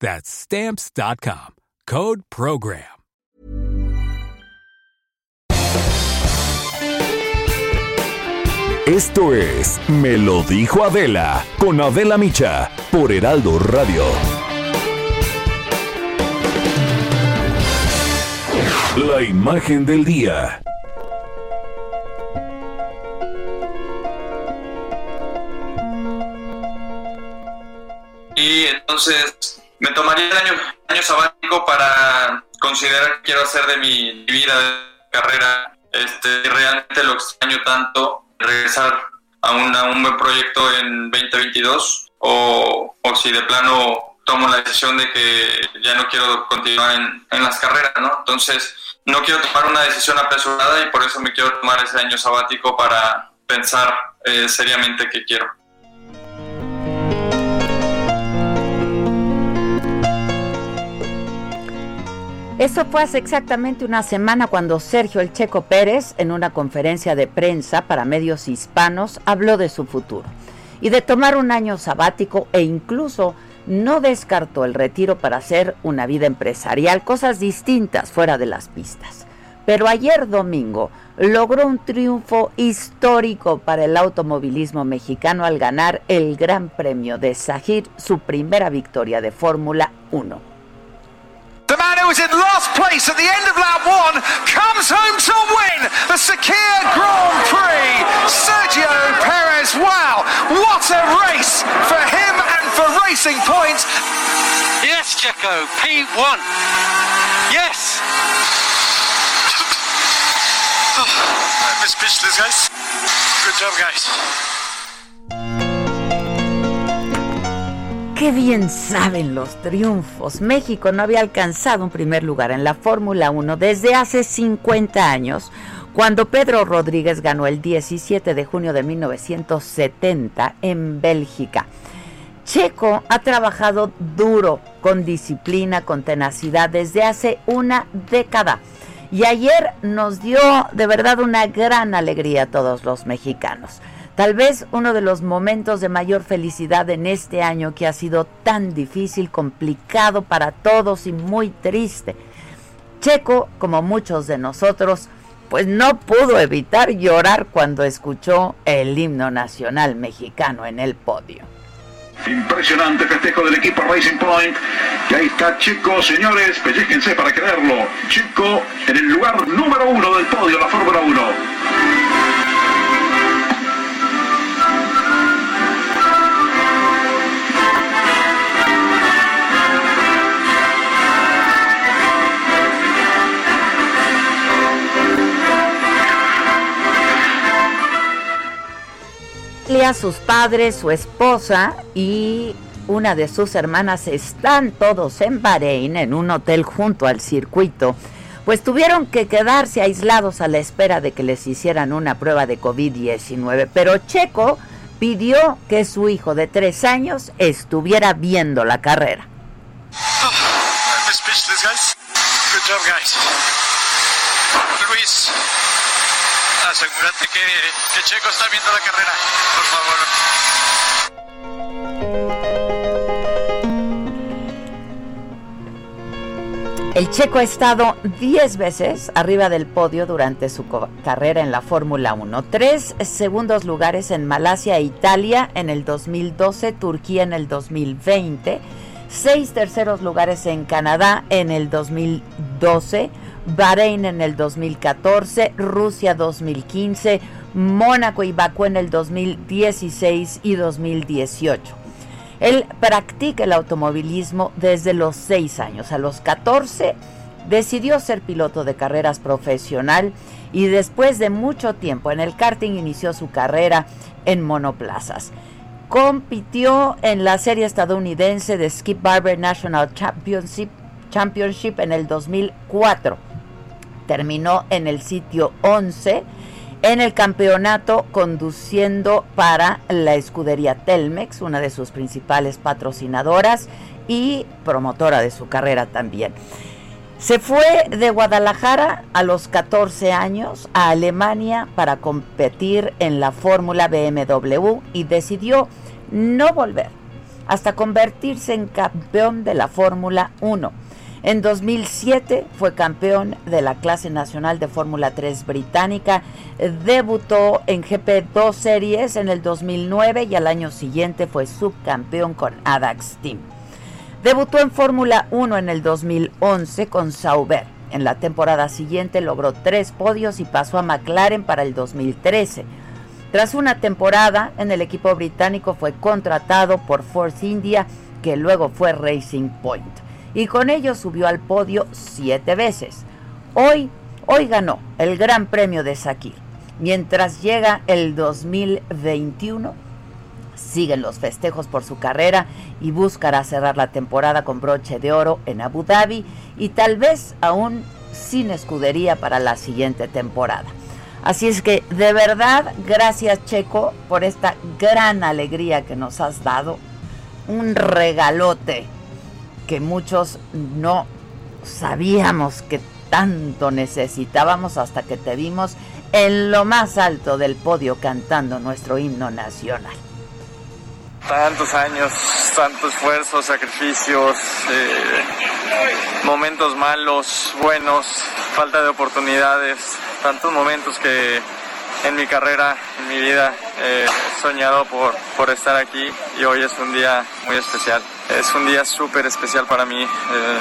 That's Stamps.com. Code Program. Esto es Me lo dijo Adela con Adela Micha por Heraldo Radio. La imagen del día. Y entonces me tomaría el año, sabático para considerar que quiero hacer de mi vida, de carrera, este, realmente lo extraño tanto, regresar a, una, un buen proyecto en 2022 o, o si de plano tomo la decisión de que ya no quiero continuar en, en las carreras, ¿no? Entonces, no quiero tomar una decisión apresurada y por eso me quiero tomar ese año sabático para pensar eh, seriamente qué quiero. Eso fue hace exactamente una semana cuando Sergio El Checo Pérez, en una conferencia de prensa para medios hispanos, habló de su futuro y de tomar un año sabático e incluso no descartó el retiro para hacer una vida empresarial, cosas distintas fuera de las pistas. Pero ayer domingo logró un triunfo histórico para el automovilismo mexicano al ganar el Gran Premio de Sahir, su primera victoria de Fórmula 1. The man who was in last place at the end of lap one comes home to win the Sakir Grand Prix. Sergio Perez, wow, what a race for him and for Racing Point. Yes, Checo, P1. Yes. oh, Miss Speechless, guys. Good job, guys. Qué bien saben los triunfos. México no había alcanzado un primer lugar en la Fórmula 1 desde hace 50 años, cuando Pedro Rodríguez ganó el 17 de junio de 1970 en Bélgica. Checo ha trabajado duro, con disciplina, con tenacidad desde hace una década. Y ayer nos dio de verdad una gran alegría a todos los mexicanos. Tal vez uno de los momentos de mayor felicidad en este año que ha sido tan difícil, complicado para todos y muy triste. Checo, como muchos de nosotros, pues no pudo evitar llorar cuando escuchó el himno nacional mexicano en el podio. Impresionante festejo del equipo Racing Point. Y ahí está Checo, señores, pellizquense para creerlo. Checo en el lugar número uno del podio, la Fórmula 1. Sus padres, su esposa y una de sus hermanas están todos en Bahrein, en un hotel junto al circuito, pues tuvieron que quedarse aislados a la espera de que les hicieran una prueba de COVID-19. Pero Checo pidió que su hijo de tres años estuviera viendo la carrera. Luis, Checo está viendo la carrera, por favor. El checo ha estado 10 veces arriba del podio durante su carrera en la Fórmula 1. Tres segundos lugares en Malasia e Italia en el 2012, Turquía en el 2020, seis terceros lugares en Canadá en el 2012, Bahrein en el 2014, Rusia 2015, Mónaco y Bakú en el 2016 y 2018. Él practica el automovilismo desde los 6 años. A los 14 decidió ser piloto de carreras profesional y después de mucho tiempo en el karting inició su carrera en monoplazas. Compitió en la serie estadounidense de Skip Barber National Championship, Championship en el 2004. Terminó en el sitio 11 en el campeonato conduciendo para la escudería Telmex, una de sus principales patrocinadoras y promotora de su carrera también. Se fue de Guadalajara a los 14 años a Alemania para competir en la Fórmula BMW y decidió no volver hasta convertirse en campeón de la Fórmula 1. En 2007 fue campeón de la clase nacional de Fórmula 3 británica, debutó en GP2 Series en el 2009 y al año siguiente fue subcampeón con Adax Team. Debutó en Fórmula 1 en el 2011 con Sauber. En la temporada siguiente logró tres podios y pasó a McLaren para el 2013. Tras una temporada en el equipo británico fue contratado por Force India, que luego fue Racing Point. Y con ello subió al podio siete veces. Hoy, hoy ganó el Gran Premio de Sakir. Mientras llega el 2021, Siguen los festejos por su carrera y buscará cerrar la temporada con broche de oro en Abu Dhabi y tal vez aún sin escudería para la siguiente temporada. Así es que de verdad, gracias Checo por esta gran alegría que nos has dado. Un regalote que muchos no sabíamos que tanto necesitábamos hasta que te vimos en lo más alto del podio cantando nuestro himno nacional tantos años, tanto esfuerzo, sacrificios, eh, momentos malos, buenos, falta de oportunidades, tantos momentos que en mi carrera, en mi vida, he soñado por, por estar aquí y hoy es un día muy especial. Es un día súper especial para mí, eh,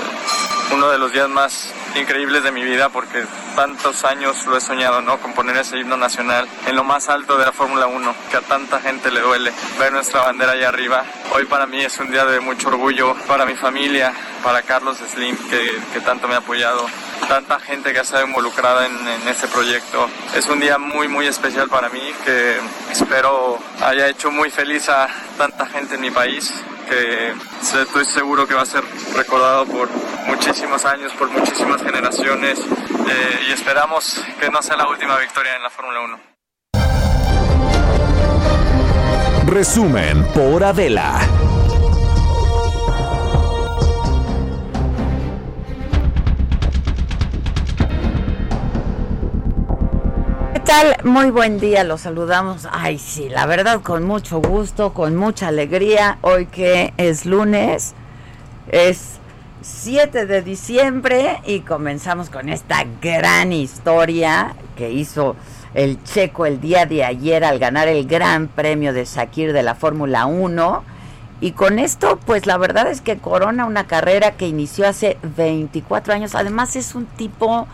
uno de los días más increíbles de mi vida porque tantos años lo he soñado, ¿no? Componer ese himno nacional en lo más alto de la Fórmula 1, que a tanta gente le duele ver nuestra bandera allá arriba. Hoy para mí es un día de mucho orgullo, para mi familia, para Carlos Slim, que, tanto me ha apoyado, tanta gente que ha estado involucrada en, en este proyecto. Es un día muy, muy especial para mí, que espero haya hecho muy feliz a tanta gente en mi país que estoy seguro que va a ser recordado por muchísimos años, por muchísimas generaciones eh, y esperamos que no sea la última victoria en la Fórmula 1. Resumen por Adela. Tal? Muy buen día, los saludamos. Ay, sí, la verdad, con mucho gusto, con mucha alegría. Hoy que es lunes, es 7 de diciembre y comenzamos con esta gran historia que hizo el checo el día de ayer al ganar el gran premio de Sakir de la Fórmula 1. Y con esto, pues la verdad es que corona una carrera que inició hace 24 años. Además es un tipo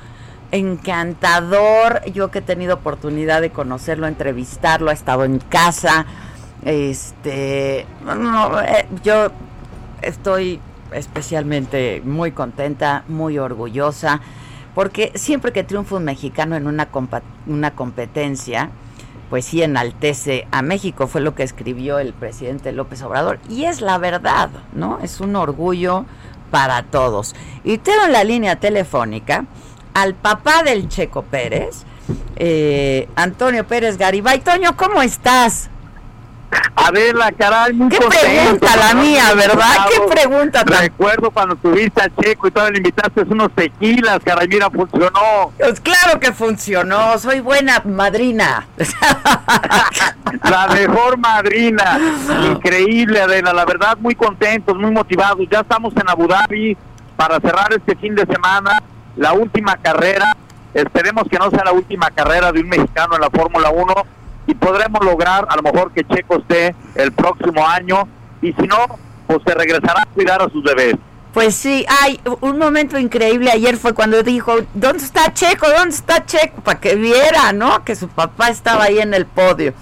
encantador. Yo que he tenido oportunidad de conocerlo, entrevistarlo, ha estado en casa. Este, no, eh, yo estoy especialmente muy contenta, muy orgullosa, porque siempre que triunfa un mexicano en una, una competencia, pues sí enaltece a México, fue lo que escribió el presidente López Obrador, y es la verdad, ¿no? Es un orgullo para todos. Y tengo en la línea telefónica al papá del Checo Pérez, eh, Antonio Pérez Garibay. Toño, ¿cómo estás? Adela, caray, muy Qué pregunta la mía, ¿verdad? Qué pregunta tan... Recuerdo cuando tuviste a Checo y todavía le invitaste unos tequilas, caray, mira, funcionó. Pues claro que funcionó, soy buena madrina. la mejor madrina, increíble, Adela, la verdad, muy contentos, muy motivados. Ya estamos en Abu Dhabi para cerrar este fin de semana la última carrera. Esperemos que no sea la última carrera de un mexicano en la Fórmula 1 y podremos lograr a lo mejor que Checo esté el próximo año y si no, pues se regresará a cuidar a sus bebés. Pues sí, hay un momento increíble ayer fue cuando dijo, ¿dónde está Checo? ¿Dónde está Checo? Para que viera, ¿no? Que su papá estaba ahí en el podio.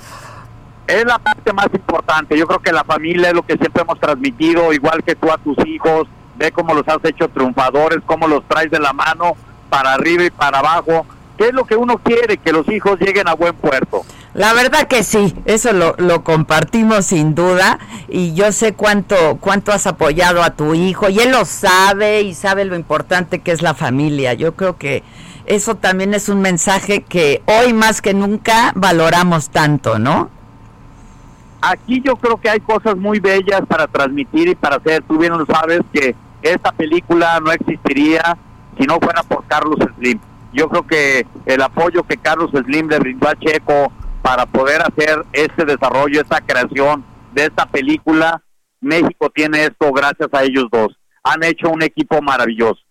Es la parte más importante. Yo creo que la familia es lo que siempre hemos transmitido, igual que tú a tus hijos. Ve cómo los has hecho triunfadores, cómo los traes de la mano para arriba y para abajo. ¿Qué es lo que uno quiere? Que los hijos lleguen a buen puerto. La verdad que sí, eso lo, lo, compartimos sin duda y yo sé cuánto cuánto has apoyado a tu hijo y él lo sabe y sabe lo importante que es la familia. Yo creo que eso también es un mensaje que hoy más que nunca valoramos tanto, ¿no? Aquí yo creo que hay cosas muy bellas para transmitir y para hacer. Tú bien lo sabes que esta película no existiría si no fuera por Carlos Slim. Yo creo que el apoyo que Carlos Slim le brindó a Checo para poder hacer este desarrollo, esta creación de esta película. México tiene esto gracias a ellos dos. Han hecho un equipo maravilloso.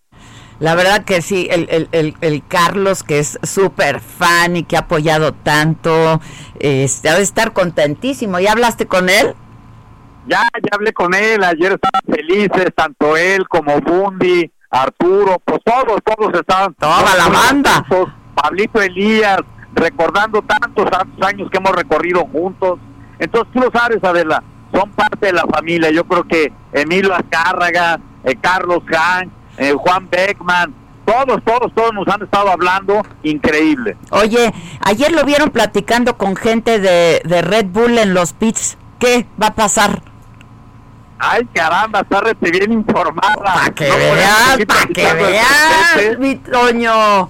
La verdad que sí, el, el, el, Carlos, que es súper fan y que ha apoyado tanto, este, ha de estar contentísimo. ¿Ya hablaste con él? Ya, ya hablé con él. Ayer estaban felices, tanto él como Bundy, Arturo, pues todos, todos estaban. Toda la banda. Pablito Elías, recordando tantos, años que hemos recorrido juntos. Entonces tú lo sabes, Adela, son parte de la familia. Yo creo que Emilio Azcárraga, eh, Carlos Hank, eh, Juan Beckman, todos, todos, todos nos han estado hablando increíble. Oye, ayer lo vieron platicando con gente de, de Red Bull en los pits. ¿Qué va a pasar? Ay, caramba, está bien informada. Para que veas, para que veas, mi Toño.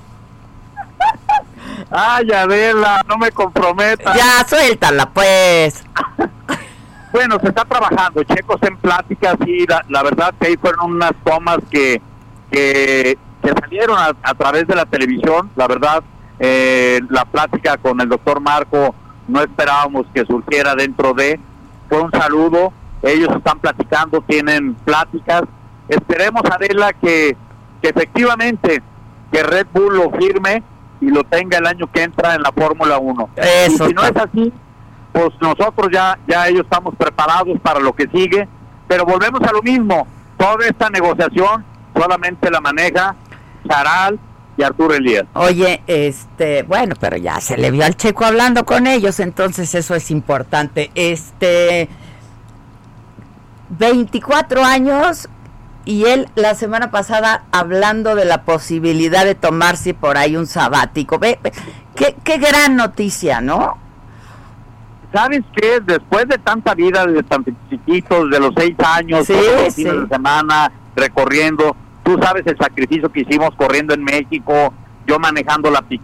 Ay, Adela, no me comprometa. Ya, suéltala, pues. bueno, se está trabajando. Checos en pláticas y la, verdad que ahí fueron unas tomas que, que, salieron a, través de la televisión. La verdad, eh, la plática con el doctor Marco no esperábamos que surgiera dentro de. Fue un saludo. Ellos están platicando, tienen pláticas. Esperemos, Adela, que, que efectivamente que Red Bull lo firme y lo tenga el año que entra en la Fórmula 1. Eso y si no es así, pues nosotros ya, ya ellos estamos preparados para lo que sigue, pero volvemos a lo mismo, toda esta negociación solamente la maneja Charal y Arturo Elías. Oye, este, bueno, pero ya se le vio al checo hablando con ellos, entonces eso es importante. Este, 24 años y él la semana pasada hablando de la posibilidad de tomarse por ahí un sabático. Ve, qué, qué gran noticia, ¿no? ¿Sabes qué? Después de tanta vida, desde tan chiquitos, de los seis años, sí, los fines de semana, recorriendo, tú sabes el sacrificio que hicimos corriendo en México, yo manejando la pick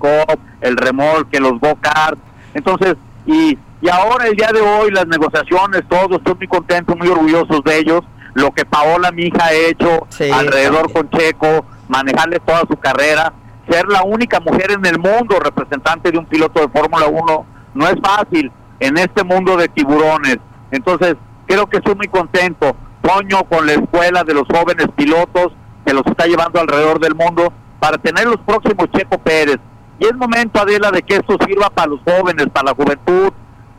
el remolque, los go-karts. Entonces, y, y ahora el día de hoy, las negociaciones, todos, estoy muy contento, muy orgullosos de ellos lo que Paola, mi hija, ha hecho alrededor con Checo, manejarle toda su carrera, ser la única mujer en el mundo representante de un piloto de Fórmula 1, no es fácil en este mundo de tiburones. Entonces, creo que estoy muy contento. Toño con la escuela de los jóvenes pilotos que los está llevando alrededor del mundo para tener los próximos Checo Pérez. Y es momento, Adela, de que esto sirva para los jóvenes, para la juventud.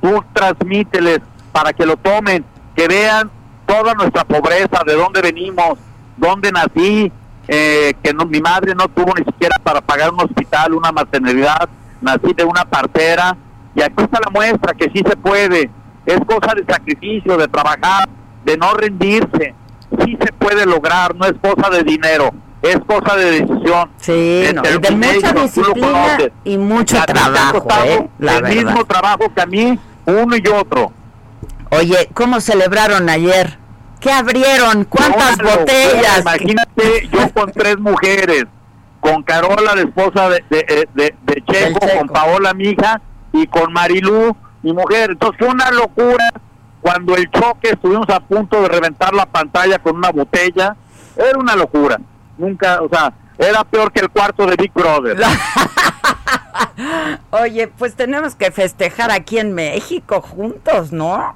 Tú transmíteles para que lo tomen, que vean toda nuestra pobreza, de dónde venimos, dónde nací, eh, que no, mi madre no tuvo ni siquiera para pagar un hospital, una maternidad, nací de una partera, y aquí está la muestra que sí se puede, es cosa de sacrificio, de trabajar, de no rendirse, sí se puede lograr, no es cosa de dinero, es cosa de decisión. Sí, de, mucha disciplina y mucho trabajo, ¿eh? el mismo trabajo que a mí, uno y otro. Oye, ¿cómo celebraron ayer? ¿Qué abrieron? ¿Cuántas botellas? imagínate, yo con tres mujeres, con Carola, la esposa de, de, de, Checo, con Paola, mi hija, y con Marilú, mi mujer. Entonces fue una locura. Cuando el choque estuvimos a punto de reventar la pantalla con una botella. Era una locura. Nunca, o sea, era peor que el cuarto de Big Brother. Oye, pues tenemos que festejar aquí en México juntos, ¿no?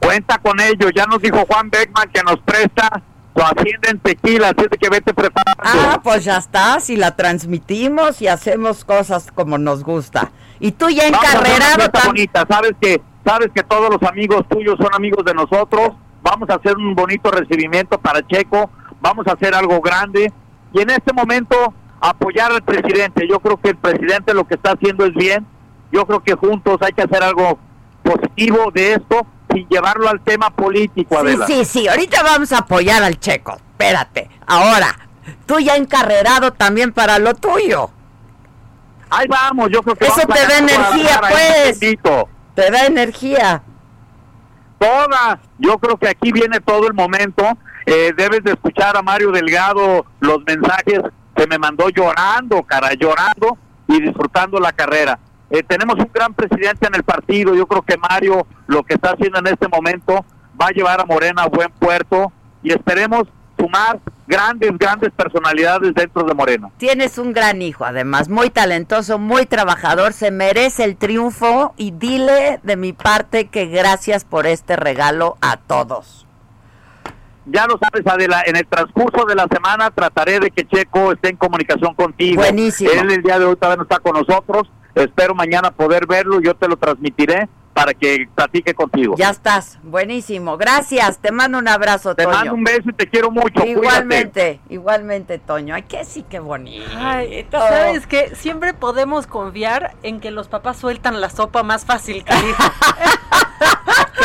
Cuenta con ello, ya nos dijo Juan Beckman que nos presta su hacienda en tequila, así que vete preparando. Ah, pues ya está, si la transmitimos y hacemos cosas como nos gusta. Y tú ya encarrerado. Tan... bonita, sabes que sabes que todos los amigos tuyos son amigos de nosotros. Vamos a hacer un bonito recibimiento para Checo, vamos a hacer algo grande y en este momento apoyar al presidente. Yo creo que el presidente lo que está haciendo es bien. Yo creo que juntos hay que hacer algo positivo de esto sin llevarlo al tema político, Sí, Adela. sí, sí, ahorita vamos a apoyar al Checo. Espérate. Ahora, tú ya encarrerado también para lo tuyo. Ahí vamos, yo creo que Eso te da energía, ahí pues. Te da energía. toda. Yo creo que aquí viene todo el momento. Eh, debes de escuchar a Mario Delgado los mensajes que me mandó llorando, cara, llorando y disfrutando la carrera. Eh, tenemos un gran presidente en el partido. Yo creo que Mario lo que está haciendo en este momento va a llevar a Morena a buen puerto y esperemos sumar grandes, grandes personalidades dentro de Morena. Tienes un gran hijo, además, muy talentoso, muy trabajador, se merece el triunfo y dile de mi parte que gracias por este regalo a todos. Ya lo sabes, Adela, en el transcurso de la semana trataré de que Checo esté en comunicación contigo. Buenísimo. Él el día de hoy todavía no está con nosotros. Espero mañana poder verlo. Yo te lo transmitiré para que platique contigo. Ya estás, buenísimo. Gracias, te mando un abrazo, Te Toño. mando un beso y te quiero mucho. Cuídate. Igualmente, igualmente, Toño. Ay, que sí, qué bonito. Ay, ¿sabes qué? Siempre podemos confiar en que los papás sueltan la sopa más fácil que.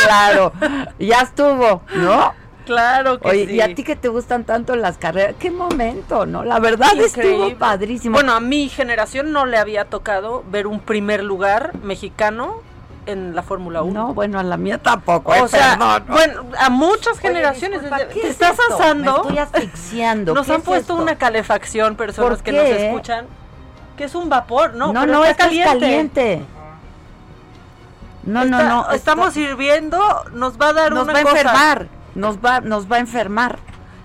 Claro, ya estuvo, ¿no? Claro que Oye, sí. y a ti que te gustan tanto las carreras, qué momento, ¿no? La verdad Increíble. estuvo padrísimo. Bueno, a mi generación no le había tocado ver un primer lugar mexicano en la Fórmula 1. no, bueno, a la mía tampoco. o eh, sea, perdón, ¿no? bueno, a muchas Oye, generaciones. disculpa, desde- ¿qué te es estás esto? asando. Me estoy asfixiando. Nos ¿qué han es puesto esto? una calefacción, personas ¿Por que nos escuchan, que es un vapor, ¿no? No, pero no, está esto es caliente. No, no, Está- no. Estamos está- hirviendo, nos va a dar nos una va a cosa. enfermar. Nos va, nos va a enfermar.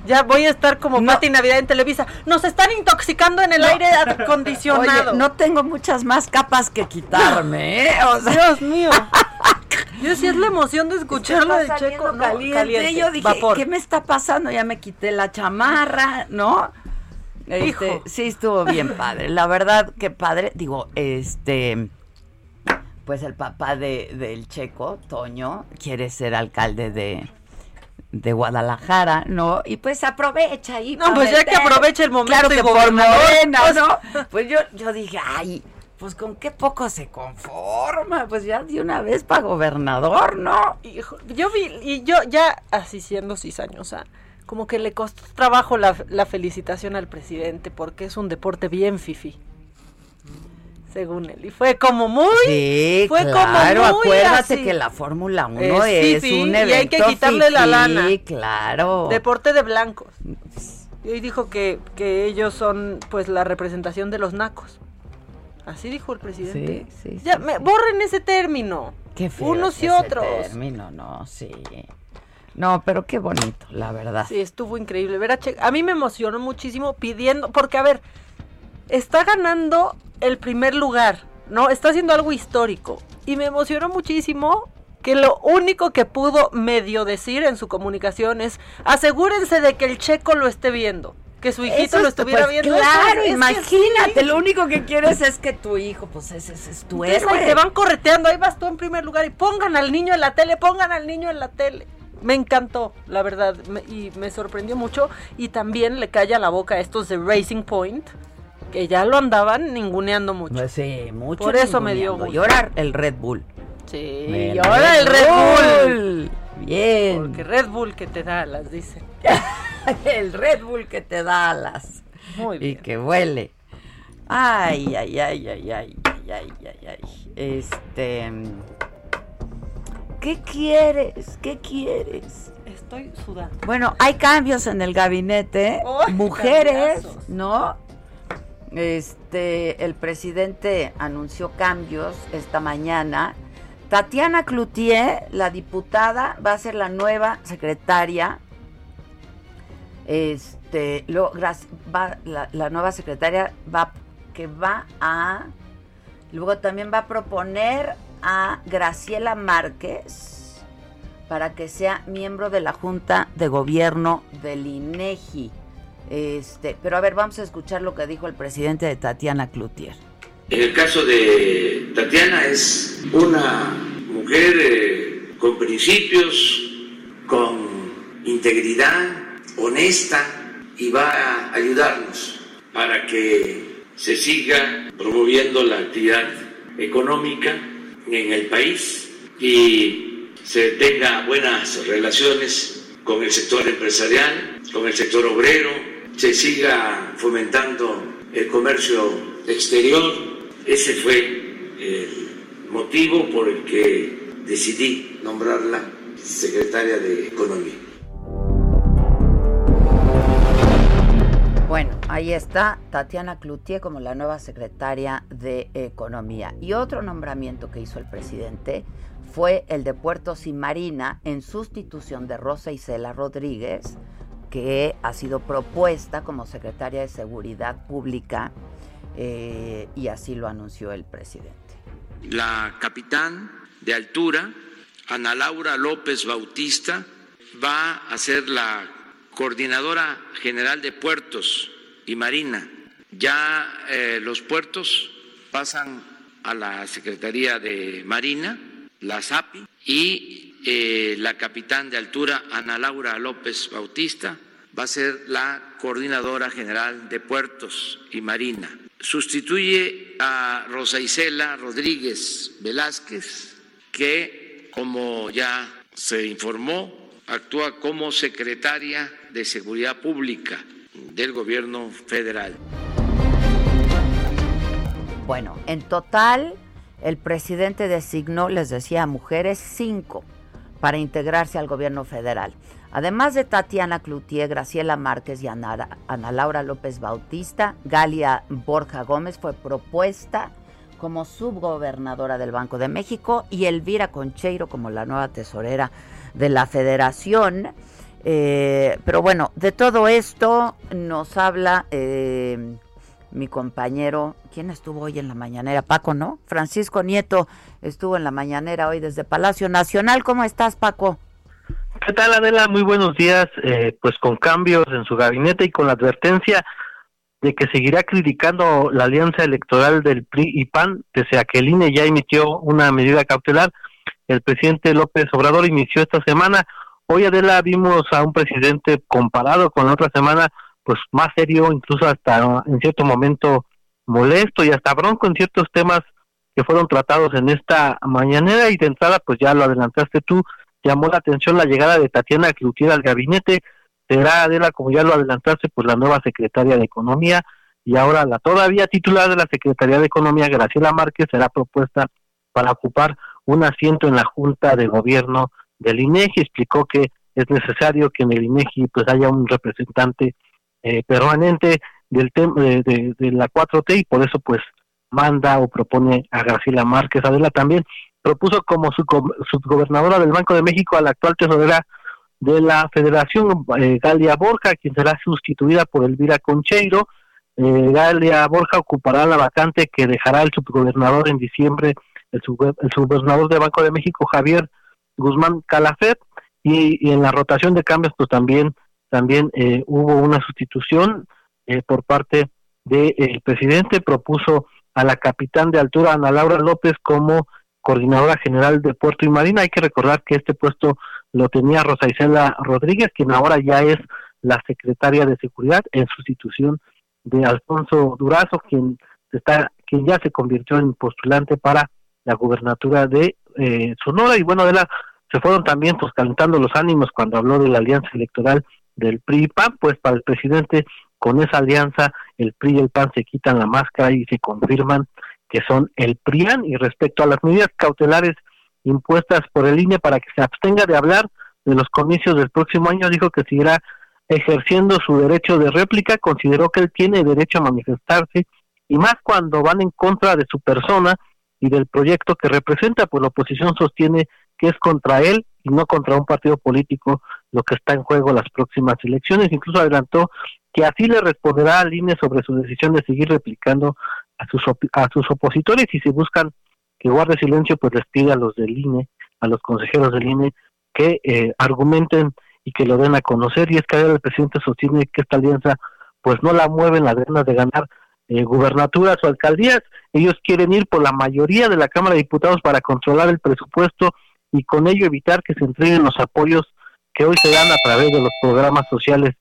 Ya voy a estar como No. Pati Navidad en Televisa. Nos están intoxicando en el aire acondicionado. Oye, no tengo muchas más capas que quitarme, ¿eh? O sea, Dios mío. Yo sí es la emoción de escucharlo de Checo. No, caliente. caliente, Yo dije, vapor. ¿qué me está pasando? Ya me quité la chamarra, ¿no? Este, Hijo. Sí, estuvo bien padre. La verdad, que padre. Digo, este. Pues el papá de, del Checo, Toño, quiere ser alcalde de, de Guadalajara, ¿no? Y pues aprovecha ahí. No, pues ya que meter. aproveche el momento Claro que por gobernador, Morena, pues- ¿no? Pues yo, yo dije, ay, pues con qué poco se conforma. Pues ya de una vez para gobernador, ¿no? Hijo, yo vi, y yo ya así siendo cizañosa, como que le costó trabajo la, la felicitación al presidente porque es un deporte bien fifi. Según él. Y fue como muy. Sí, fue claro, como muy acuérdate así. que la Fórmula 1 Es es, un y hay evento que quitarle la lana. claro. Deporte de blancos. Y dijo que, que ellos son pues la representación de los nacos. Así dijo el presidente. Sí, sí, Ya, sí, me, sí. borren ese término. Qué feo Unos y ese otros. término, no, sí. No, pero qué bonito, la verdad. Sí, estuvo increíble. Ver a, Che- a mí me emocionó muchísimo pidiendo, porque a ver, está ganando el primer lugar, ¿no? Está haciendo algo histórico. Y me emocionó muchísimo que lo único que pudo medio decir en su comunicación es asegúrense de que el checo lo esté viendo. Que su hijito Eso lo es- estuviera pues, viendo. Claro, es- imagínate, sí. lo único que quieres es que tu hijo, pues ese, ese es tu Entonces, héroe. te van correteando, ahí vas tú en primer lugar y pongan al niño en la tele, pongan al niño en la tele. Me encantó, la verdad, me- y me sorprendió mucho. Y también le calla la boca a estos de Racing Point, que ya lo andaban ninguneando mucho. Pues sí, mucho. Por eso me dio gusto. Y el Red Bull. Sí, el el Red Bull. Bien. Porque Red Bull que te da alas, dicen. el Red Bull que te da alas. Muy bien. Y que huele. Ay, ay, ay, ay, ay, ay, ay, ay. Este. ¿Qué quieres? ¿Qué quieres? Estoy sudando. Bueno, hay cambios en el gabinete. Mujeres, ¿no? Este, el presidente anunció cambios esta mañana. Tatiana Cloutier, la diputada, va a ser la nueva secretaria. Este, la, la nueva secretaria va, que va a, luego también va a proponer a Graciela Márquez para que sea miembro de la Junta de Gobierno del INEGI. Este, pero a ver, vamos a escuchar lo que dijo el presidente de Tatiana Cloutier. En el caso de Tatiana es una mujer eh, con principios, con integridad, honesta, y va a ayudarnos para que se siga promoviendo la actividad económica en el país y se tenga buenas relaciones con el sector empresarial, con el sector obrero, se siga fomentando el comercio exterior. Ese fue el motivo por el que decidí nombrarla secretaria de Economía. Bueno, ahí está Tatiana Cloutier como la nueva secretaria de Economía. Y otro nombramiento que hizo el presidente fue el de Puertos y Marina en sustitución de Rosa Isela Rodríguez, que ha sido propuesta como secretaria de Seguridad Pública eh, y así lo anunció el presidente. La capitán de altura, Ana Laura López Bautista, va a ser la coordinadora general de puertos y marina. Ya eh, los puertos pasan a la Secretaría de Marina, la SAPI, y eh, la capitán de altura, Ana Laura López Bautista, va a ser la coordinadora general de puertos y marina. Sustituye a Rosa Isela Rodríguez Velázquez, que, como ya se informó, actúa como secretaria de Seguridad Pública del Gobierno Federal. Bueno, en total, el presidente designó, les decía, mujeres cinco para integrarse al gobierno federal. Además de Tatiana Cloutier, Graciela Márquez y Ana, Laura López Bautista, Galia Borja Gómez fue propuesta como subgobernadora del Banco de México y Elvira Concheiro como la nueva tesorera de la federación. Eh, pero bueno, de todo esto nos habla eh, mi compañero, ¿quién estuvo hoy en la mañanera? Paco, ¿no? Francisco Nieto estuvo en la mañanera hoy desde Palacio Nacional. ¿Cómo estás, Paco? ¿Qué tal, Adela? Muy buenos días. Eh, pues con cambios en su gabinete y con la advertencia de que seguirá criticando la alianza electoral del PRI y PAN, pese a que el INE ya emitió una medida cautelar el presidente López Obrador inició esta semana. Hoy Adela vimos a un presidente comparado con la otra semana, pues más serio, incluso hasta en cierto momento molesto y hasta bronco en ciertos temas que fueron tratados en esta mañanera. Y de entrada, pues ya lo adelantaste tú, llamó la atención la llegada de Tatiana Cloutier al gabinete, será Adela, como ya lo adelantaste, pues la nueva secretaria de Economía. Y ahora la todavía titular de la Secretaría de Economía, Graciela Márquez, será propuesta para ocupar un asiento en la Junta de Gobierno del INEGI. Explicó que es necesario que en el INEGI pues haya un representante eh, permanente del de, de, la 4T y por eso pues manda o propone a Graciela Márquez. Adela también propuso como subgobernadora del Banco de México a la actual tesorera de la Federación, eh, Galia Borja, quien será sustituida por Elvira Concheiro. Eh, Galia Borja ocupará la vacante que dejará el subgobernador en diciembre el, subgobernador de Banco de México, Javier Guzmán Calafet, y, en la rotación de cambios, pues también, también eh, hubo una sustitución eh, por parte del presidente, propuso a la capitán de altura, Ana Laura López, como coordinadora general de Puerto y Marina. Hay que recordar que este puesto lo tenía Rosa Isela Rodríguez, quien ahora ya es la secretaria de Seguridad en sustitución de Alfonso Durazo, quien está quien ya se convirtió en postulante para la gubernatura de eh, Sonora y bueno, de la se fueron también pues calentando los ánimos cuando habló de la alianza electoral del PRI y PAN, pues para el presidente con esa alianza el PRI y el PAN se quitan la máscara y se confirman que son el PRIAN y respecto a las medidas cautelares impuestas por el INE para que se abstenga de hablar de los comicios del próximo año, dijo que seguirá ejerciendo su derecho de réplica, consideró que él tiene derecho a manifestarse y más cuando van en contra de su persona y del proyecto que representa, pues la oposición sostiene que es contra él y no contra un partido político lo que está en juego las próximas elecciones. Incluso adelantó que así le responderá al INE sobre su decisión de seguir replicando a sus, a sus opositores y si buscan que guarde silencio, pues les pide a los del INE, a los consejeros del INE, que eh, argumenten y que lo den a conocer. Y es que el presidente sostiene que esta alianza pues no la mueven las ganas de ganar eh, gubernaturas o alcaldías. Ellos quieren ir por la mayoría de la Cámara de Diputados para controlar el presupuesto y con ello evitar que se entreguen los apoyos que hoy se dan a través de los programas sociales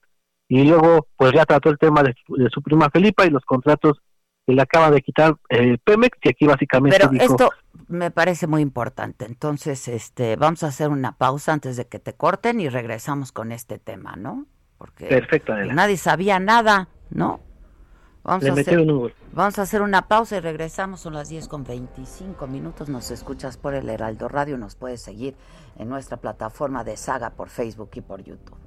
y luego pues ya trató el tema de, su prima Felipa y los contratos que le acaba de quitar eh, Pemex y aquí básicamente Pero esto me parece muy importante. Entonces, este, vamos a hacer una pausa antes de que te corten y regresamos con este tema, ¿no? Porque Perfecto, nadie sabía nada, ¿no? Vamos a, hacer, vamos a hacer una pausa y regresamos. Son las 10 con 25 minutos. Nos escuchas por el Heraldo Radio. Nos puedes seguir en nuestra plataforma de Saga por Facebook y por YouTube.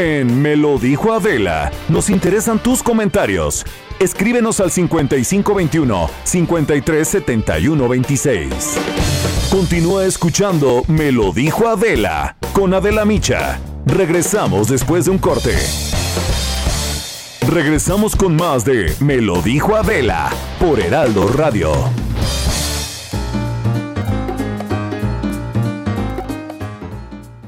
En Me lo dijo Adela, nos interesan tus comentarios. Escríbenos al 5521 537126. Continúa escuchando Me lo dijo Adela con Adela Micha. Regresamos después de un corte. Regresamos con más de Me lo dijo Adela por Heraldo Radio.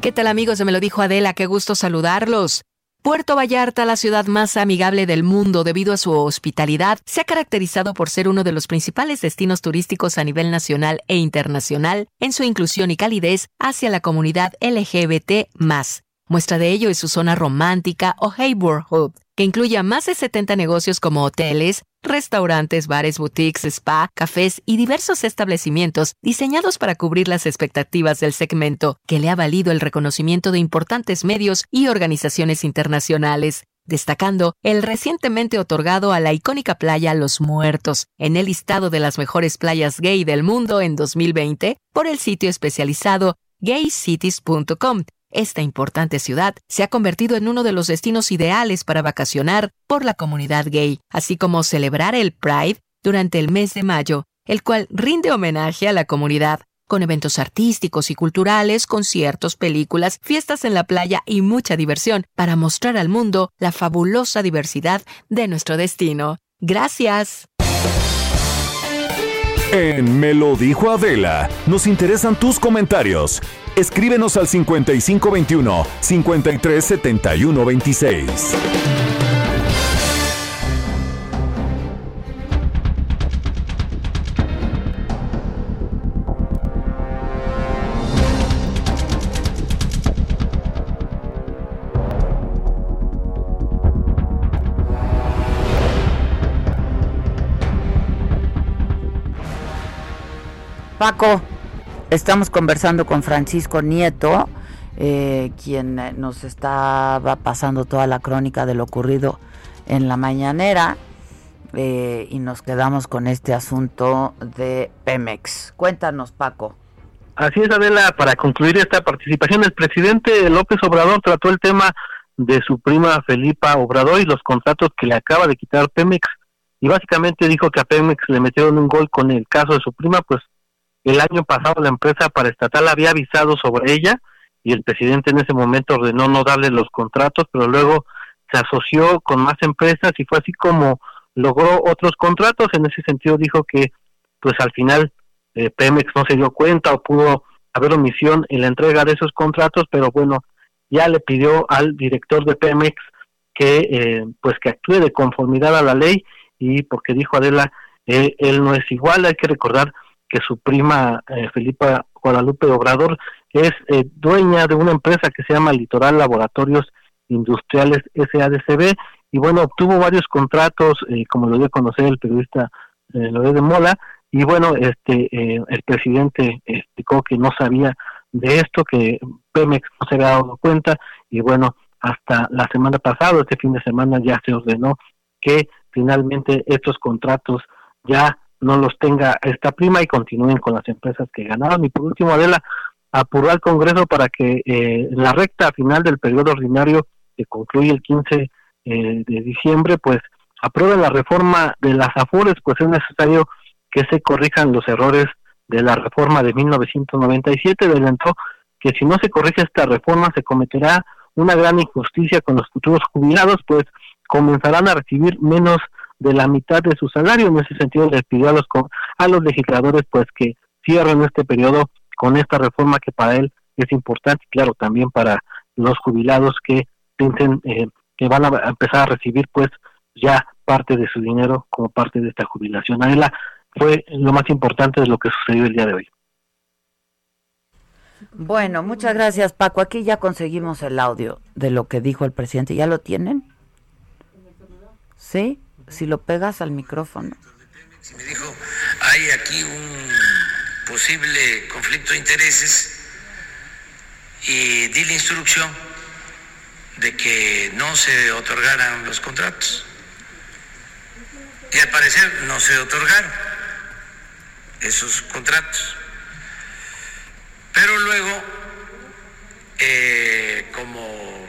¿Qué tal amigos de Me lo dijo Adela? Qué gusto saludarlos. Puerto Vallarta, la ciudad más amigable del mundo debido a su hospitalidad, se ha caracterizado por ser uno de los principales destinos turísticos a nivel nacional e internacional en su inclusión y calidez hacia la comunidad LGBT. Muestra de ello es su zona romántica o Neighborhood, que incluye a más de 70 negocios como hoteles, restaurantes, bares, boutiques, spa, cafés y diversos establecimientos diseñados para cubrir las expectativas del segmento, que le ha valido el reconocimiento de importantes medios y organizaciones internacionales destacando el recientemente otorgado a la icónica playa Los Muertos en el listado de las mejores playas gay del mundo en 2020 por el sitio especializado gaycities.com, esta importante ciudad se ha convertido en uno de los destinos ideales para vacacionar por la comunidad gay, así como celebrar el Pride durante el mes de mayo, el cual rinde homenaje a la comunidad, con eventos artísticos y culturales, conciertos, películas, fiestas en la playa y mucha diversión para mostrar al mundo la fabulosa diversidad de nuestro destino. Gracias. En Me lo dijo Adela, nos interesan tus comentarios. Escríbenos al 5521 537126. Paco, estamos conversando con Francisco Nieto, eh, quien eh, nos estaba pasando toda la crónica de lo ocurrido en la mañanera eh, y nos quedamos con este asunto de Pemex. Cuéntanos, Paco. Así es, Adela, para concluir esta participación, el presidente López Obrador trató el tema de su prima Felipa Obrador y los contratos que le acaba de quitar Pemex y básicamente dijo que a Pemex le metieron un gol con el caso de su prima, pues el año pasado la empresa paraestatal había avisado sobre ella y el presidente en ese momento ordenó no darle los contratos, pero luego se asoció con más empresas y fue así como logró otros contratos. En ese sentido dijo que pues al final eh, Pemex no se dio cuenta o pudo haber omisión en la entrega de esos contratos, pero bueno, ya le pidió al director de Pemex que eh, pues que actúe de conformidad a la ley y porque dijo Adela, eh, él no es igual, hay que recordar que su prima eh, Felipa Guadalupe Obrador es eh, dueña de una empresa que se llama Litoral Laboratorios Industriales SADCB y bueno, obtuvo varios contratos, eh, como lo dio a conocer el periodista eh, de Mola, y bueno, este el presidente explicó que no sabía de esto, que Pemex no se había dado cuenta, y bueno, hasta la semana pasada, este fin de semana, ya se ordenó que finalmente estos contratos ya no los tenga esta prima y continúen con las empresas que ganaron. Y por último, Adela, apuró al Congreso para que eh, la recta final del periodo ordinario que concluye el 15 eh, de diciembre, pues apruebe la reforma de las AFORES, pues es necesario que se corrijan los errores de la reforma de 1997. Adelantó que si no se corrige esta reforma se cometerá una gran injusticia con los futuros jubilados, pues comenzarán a recibir menos de la mitad de su salario. En ese sentido, les pidió a los, a los legisladores pues que cierren este periodo con esta reforma que para él es importante, claro, también para los jubilados que piensen eh, que van a empezar a recibir pues ya parte de su dinero como parte de esta jubilación. Adela, fue lo más importante de lo que sucedió el día de hoy. Bueno, muchas gracias Paco. Aquí ya conseguimos el audio de lo que dijo el presidente. ¿Ya lo tienen? ¿Sí? Si lo pegas al micrófono. Me dijo, hay aquí un posible conflicto de intereses y di la instrucción de que no se otorgaran los contratos. Y al parecer no se otorgaron esos contratos. Pero luego, eh, como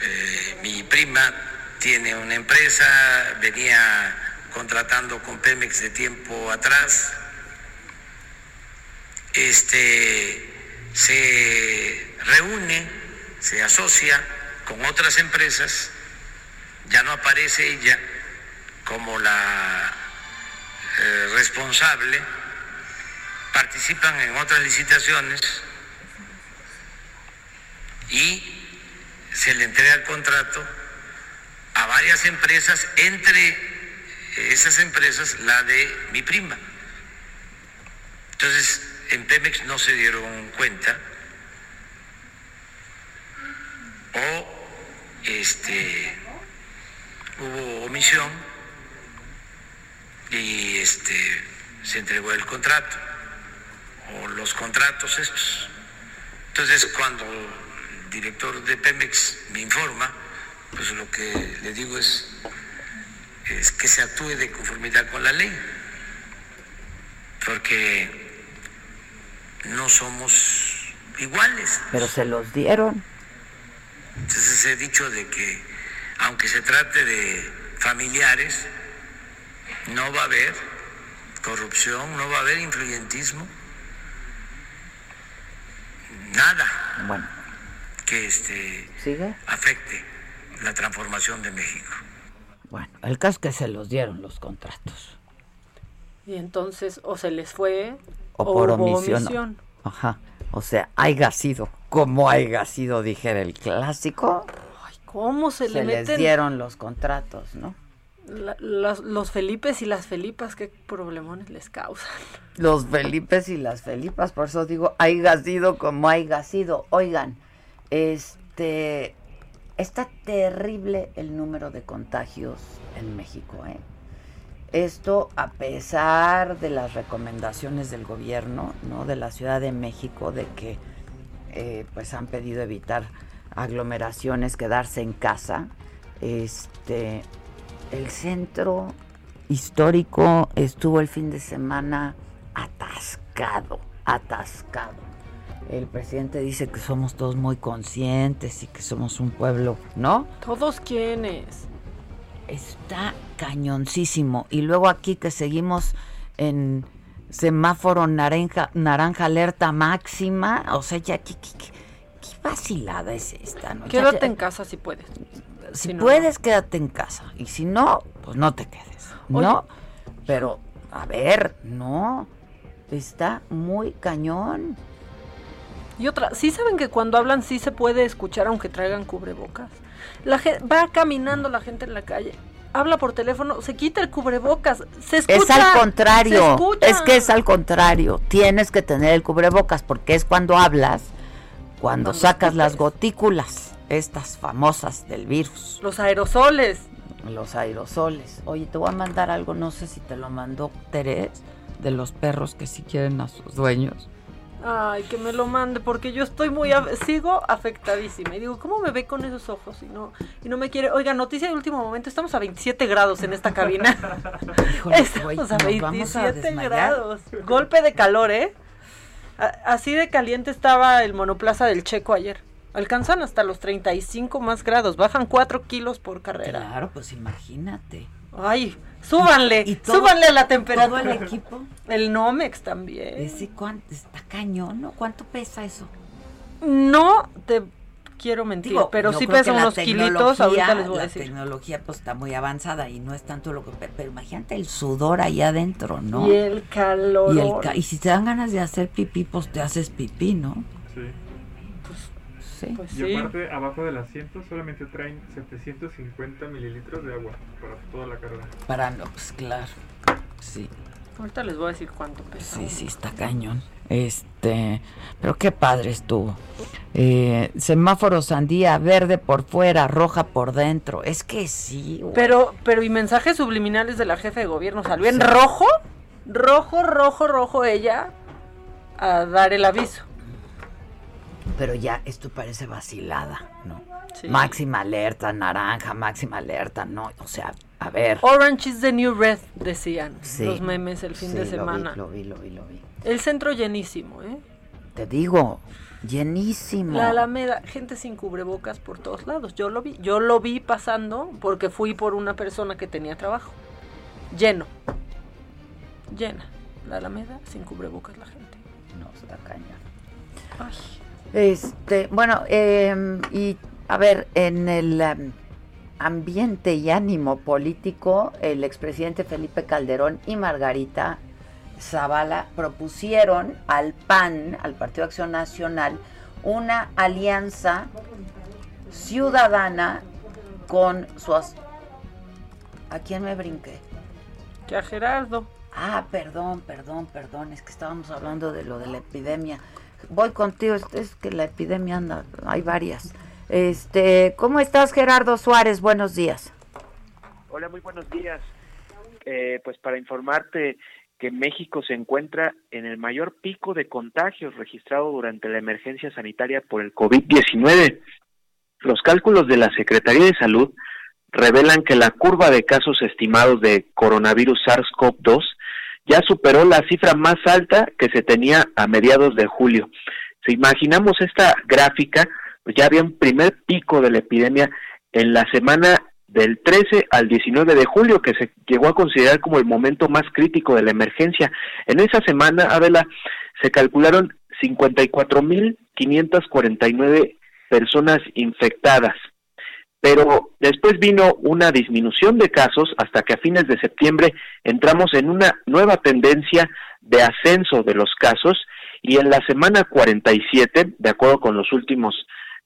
eh, mi prima tiene una empresa, venía contratando con Pemex de tiempo atrás, este, se reúne, se asocia con otras empresas, ya no aparece ella como la eh, responsable, participan en otras licitaciones y se le entrega el contrato a varias empresas, entre esas empresas la de mi prima. Entonces, en Pemex no se dieron cuenta o este hubo omisión y este se entregó el contrato o los contratos estos. Entonces, cuando el director de Pemex me informa, pues lo que le digo es, es que se actúe de conformidad con la ley, porque no somos iguales. Pero se los dieron. Entonces he dicho de que aunque se trate de familiares, no va a haber corrupción, no va a haber influyentismo, nada bueno. que este ¿Sigue? afecte la transformación de México. Bueno, el caso es que se los dieron los contratos. Y entonces o se les fue O por hubo omisión. Ajá. O sea, haya sido como haya sido, dijera el clásico. ¿Cómo se, Se le les meten dieron los contratos, ¿no? la- las- los Felipes y las Felipas? ¿Qué problemones les causan? Los Felipes y las Felipas, por eso digo, haya sido como haya sido. Oigan, este está terrible el número de contagios en México, ¿eh? Esto a pesar de las recomendaciones del gobierno, ¿no? De la Ciudad de México, de que eh, pues han pedido evitar aglomeraciones, quedarse en casa. Este, el centro histórico estuvo el fin de semana atascado, atascado. El presidente dice que somos todos muy conscientes y que somos un pueblo, ¿no? ¿Todos quiénes? Está cañoncísimo. Y luego aquí que seguimos en semáforo naranja, naranja alerta máxima, o sea, ya qué, qué- qué- qué vacilada es esta, ¿no? Quédate ya- en casa si puedes. si Si no, puedes, quédate en casa. Y si no, pues no te quedes. ¿No? Pero, a ver, no. Está muy cañón. Y otra, sí saben que cuando hablan sí se puede escuchar aunque traigan cubrebocas. La gente va caminando la gente en la calle, habla por teléfono, se quita el cubrebocas, se escucha. es al contrario. Es que es al contrario. Tienes que tener el cubrebocas porque es cuando hablas, cuando sacas las gotículas, estas famosas del virus. los aerosoles. Los aerosoles. Oye, te voy a mandar algo, no sé si te lo mandó Terés, de los perros que si quieren a sus dueños. Ay, que me lo mande porque yo estoy muy af- sigo afectadísima. Y digo, ¿cómo me ve con esos ojos y no y no me quiere? Oiga, noticia de último momento, estamos a 27 grados en esta cabina. Híjole, estamos a nos vamos a 27 desmayar. grados. Golpe de calor, ¿eh? A- así de caliente estaba el monoplaza del Checo ayer. Alcanzan hasta los 35 más grados, bajan 4 kilos por carrera. Claro, pues imagínate. Ay, súbanle, ¿Y todo- súbanle a la temperatura. todo el equipo? El Nomex también. Ese cuánto, está cañón, ¿no? ¿Cuánto pesa eso? No te quiero mentir, Digo, pero sí pesa la unos kilitos, ahorita les voy a la decir. tecnología pues está muy avanzada y no es tanto lo que... pe- Pero imagínate el sudor allá adentro, ¿no? Y el calor. Y, el ca- y si te dan ganas de hacer pipí, pues te haces pipí, ¿no? Sí. Pues Y sí. aparte, abajo del asiento solamente traen 750 mililitros de agua para toda la carga. Para no, pues claro. Sí, Ahorita les voy a decir cuánto pesa. sí, sí, está cañón. Este, pero qué padre estuvo. Eh, semáforo sandía, verde por fuera, roja por dentro. Es que sí. güey. Pero, pero y mensajes subliminales de la jefe de gobierno salió en Sí. rojo, rojo, rojo, rojo ella a dar el aviso. Pero ya esto parece vacilada, ¿no? Sí. Máxima alerta, naranja, máxima alerta, no. O sea, a ver. Orange is the new red, decían Sí. los memes el fin Sí, de lo vi, semana. Lo vi, lo vi, lo vi. El centro llenísimo, ¿eh? Te digo, llenísimo. La Alameda, gente sin cubrebocas por todos lados. Yo lo vi, yo lo vi pasando porque fui por una persona que tenía trabajo. Lleno. Llena. La Alameda sin cubrebocas la gente. No, está cañón. Ay. Este, bueno, eh, y a ver, en el em, ambiente y ánimo político, el expresidente Felipe Calderón y Margarita Zavala propusieron al PAN, al Partido Acción Nacional, una alianza ciudadana con su... as- ¿A quién me brinqué? Que a Gerardo. Ah, perdón, perdón, perdón, es que estábamos hablando de lo de la epidemia. Voy contigo, es, que la epidemia anda, hay varias. Este, ¿cómo estás Gerardo Suárez? Buenos días. Hola, muy buenos días. Eh, pues para informarte que México se encuentra en el mayor pico de contagios registrado durante la emergencia sanitaria por el COVID-19. Los cálculos de la Secretaría de Salud revelan que la curva de casos estimados de coronavirus SARS-CoV-2 ya superó la cifra más alta que se tenía a mediados de julio. Si imaginamos esta gráfica, pues ya había un primer pico de la epidemia en la semana del 13 al 19 de julio, que se llegó a considerar como el momento más crítico de la emergencia. En esa semana, Adela, se calcularon 54.549 personas infectadas, pero después vino una disminución de casos hasta que a fines de septiembre entramos en una nueva tendencia de ascenso de los casos y en la semana 47, de acuerdo con los últimos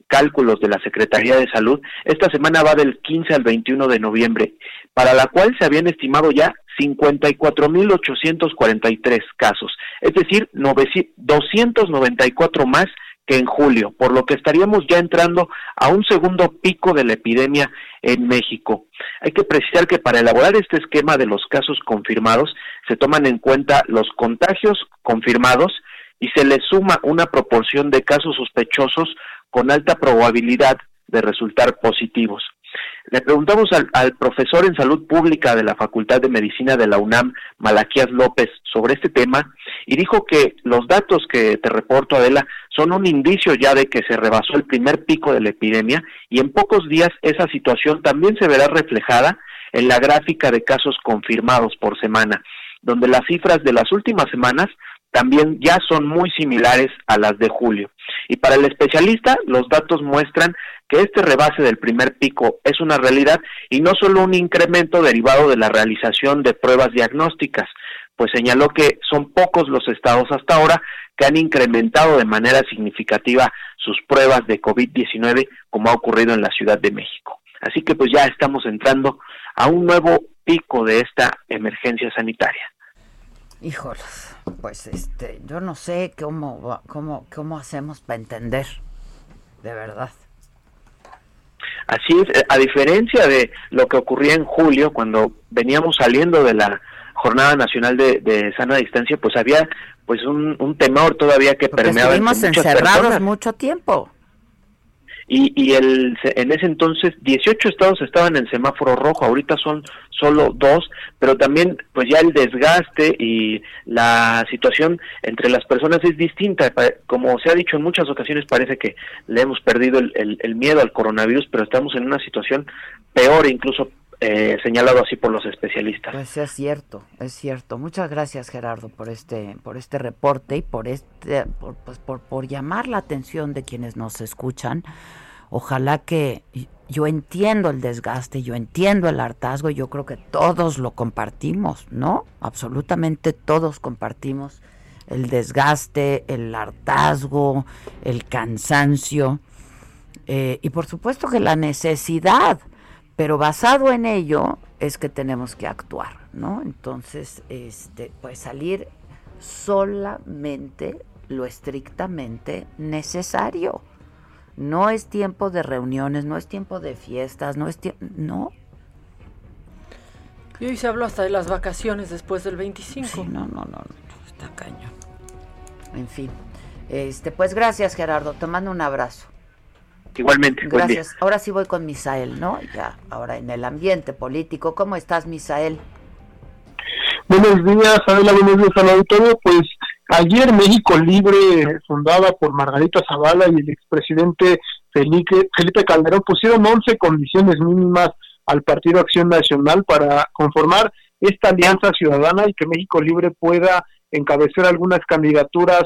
cálculos de la Secretaría de Salud, esta semana va del 15 al 21 de noviembre, para la cual se habían estimado ya 54.843 casos, es decir, 294 más que en julio, por lo que estaríamos ya entrando a un segundo pico de la epidemia en México. Hay que precisar que para elaborar este esquema de los casos confirmados se toman en cuenta los contagios confirmados y se le suma una proporción de casos sospechosos con alta probabilidad de resultar positivos. Le preguntamos al, profesor en salud pública de la Facultad de Medicina de la UNAM, Malaquías López, sobre este tema y dijo que los datos que te reporto, Adela, son un indicio ya de que se rebasó el primer pico de la epidemia y en pocos días esa situación también se verá reflejada en la gráfica de casos confirmados por semana, donde las cifras de las últimas semanas también ya son muy similares a las de julio. Y para el especialista, los datos muestran que este rebase del primer pico es una realidad y no solo un incremento derivado de la realización de pruebas diagnósticas, pues señaló que son pocos los estados hasta ahora que han incrementado de manera significativa sus pruebas de COVID-19 como ha ocurrido en la Ciudad de México. Así que pues ya estamos entrando a un nuevo pico de esta emergencia sanitaria. Híjoles, pues este, yo no sé cómo, cómo, cómo hacemos para entender, de verdad. Así es, a diferencia de lo que ocurría en julio, cuando veníamos saliendo de la Jornada Nacional de, de Sana Distancia, pues había pues un, un temor todavía que Porque permeaba estuvimos muchas encerrados personas. mucho tiempo. Y, y el, en ese entonces 18 estados estaban en semáforo rojo, ahorita son solo dos, pero también pues ya el desgaste y la situación entre las personas es distinta. Como se ha dicho en muchas ocasiones, parece que le hemos perdido el- el miedo al coronavirus, pero estamos en una situación peor, incluso eh, señalado así por los especialistas. Pues es cierto, es cierto. Muchas gracias Gerardo por este, por este reporte y por este, pues, por, por llamar la atención de quienes nos escuchan. Ojalá que yo entiendo el desgaste, yo entiendo el hartazgo, yo creo que todos lo compartimos, ¿no? Absolutamente todos compartimos el desgaste, el hartazgo, el cansancio eh, y por supuesto que la necesidad, pero basado en ello es que tenemos que actuar, ¿no? Entonces, este, pues salir solamente lo estrictamente necesario. No es tiempo de reuniones, no es tiempo de fiestas, no es tiempo, no. Y hoy se habló hasta de las vacaciones después del 25. no, no, no, no, está cañón. En fin. Este, pues gracias Gerardo, te mando un abrazo. Igualmente. Gracias. Ahora sí voy con Misael, ¿no? Ya, ahora en el ambiente político. ¿Cómo estás, Misael? Buenos días, Adela, buenos días al auditorio. Pues ayer México Libre, fundada por Margarita Zavala y el expresidente Felipe, Felipe Calderón, pusieron 11 condiciones mínimas al Partido Acción Nacional para conformar esta alianza ciudadana y que México Libre pueda encabezar algunas candidaturas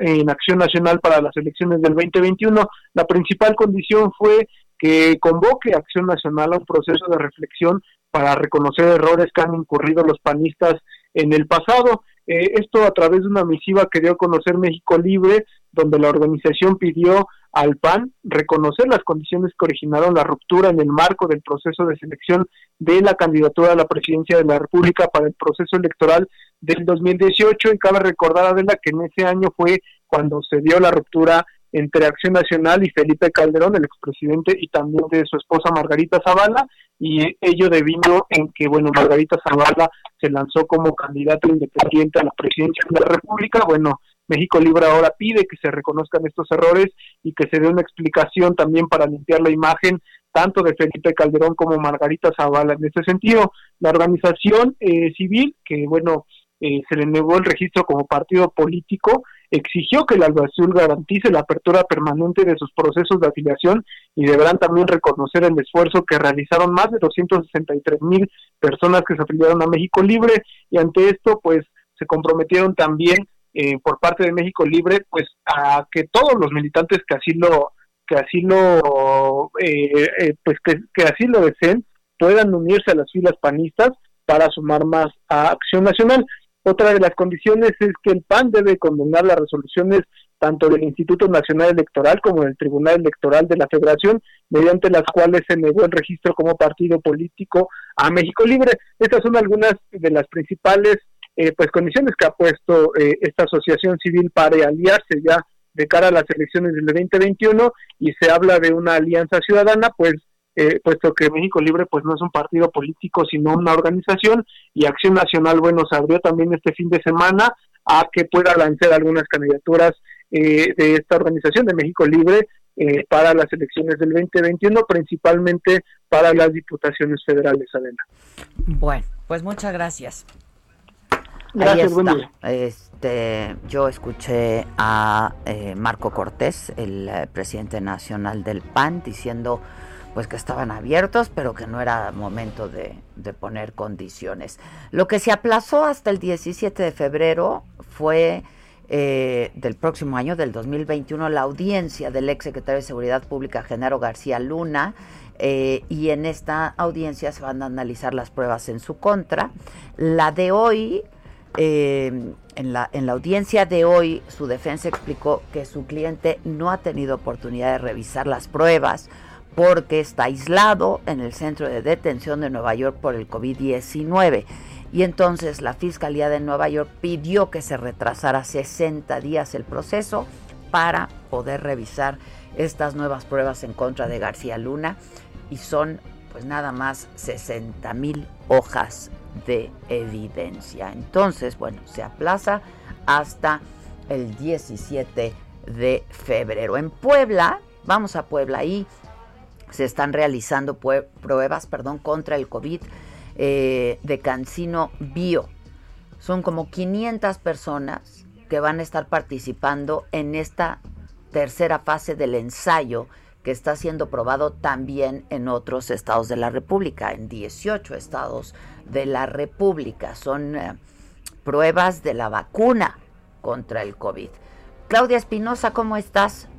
en Acción Nacional para las elecciones del 2021. La principal condición fue que convoque Acción Nacional a un proceso de reflexión para reconocer errores que han incurrido los panistas en el pasado. Eh, esto a través de una misiva que dio a conocer México Libre, donde la organización pidió al PAN reconocer las condiciones que originaron la ruptura en el marco del proceso de selección de la candidatura a la presidencia de la República para el proceso electoral del 2018 y cabe recordar Adela que en ese año fue cuando se dio la ruptura entre Acción Nacional y Felipe Calderón, el expresidente, y también de su esposa Margarita Zavala, y ello debido en que, bueno, Margarita Zavala se lanzó como candidato independiente a la presidencia de la República, bueno, México Libre ahora pide que se reconozcan estos errores y que se dé una explicación también para limpiar la imagen tanto de Felipe Calderón como Margarita Zavala. En este sentido, la organización eh, civil, que bueno, eh, se le negó el registro como partido político, exigió que el Azul garantice la apertura permanente de sus procesos de afiliación y deberán también reconocer el esfuerzo que realizaron más de 263 mil personas que se afiliaron a México Libre y ante esto pues se comprometieron también eh, por parte de México Libre pues a que todos los militantes que así lo que así lo eh, pues que, que así lo deseen puedan unirse a las filas panistas para sumar más a Acción Nacional. Otra de las condiciones es que el PAN debe condenar las resoluciones tanto del Instituto Nacional Electoral como del Tribunal Electoral de la Federación, mediante las cuales se negó el registro como partido político a México Libre. Estas son algunas de las principales eh, pues condiciones que ha puesto eh, esta asociación civil para aliarse ya de cara a las elecciones del 2021 y se habla de una alianza ciudadana, pues eh, puesto que México Libre pues no es un partido político sino una organización y Acción Nacional bueno se abrió también este fin de semana a que pueda lanzar algunas candidaturas eh, de esta organización de México Libre para las elecciones del 2021 principalmente para las diputaciones federales Adela. Bueno pues muchas gracias. Gracias, Este, yo escuché a Marco Cortés, el presidente nacional del PAN, diciendo pues que estaban abiertos, pero que no era momento de, poner condiciones. Lo que se aplazó hasta el 17 de febrero fue eh, del próximo año, del 2021, la audiencia del ex secretario de Seguridad Pública, Genaro García Luna, eh, y en esta audiencia se van a analizar las pruebas en su contra. La de hoy, eh, en, la, en la audiencia de hoy, su defensa explicó que su cliente no ha tenido oportunidad de revisar las pruebas porque está aislado en el centro de detención de Nueva York por el COVID-19. Y entonces la Fiscalía de Nueva York pidió que se retrasara 60 días el proceso para poder revisar estas nuevas pruebas en contra de García Luna y son pues nada más 60 mil hojas de evidencia. Entonces, bueno, se aplaza hasta el 17 de febrero. En Puebla, vamos a Puebla, ahí se están realizando pruebas perdón, contra el COVID eh, de Cancino Bio. Son como 500 personas que van a estar participando en esta tercera fase del ensayo que está siendo probado también en otros estados de la República, en 18 estados de la República. Son eh, pruebas de la vacuna contra el COVID. Claudia Espinosa, ¿cómo estás?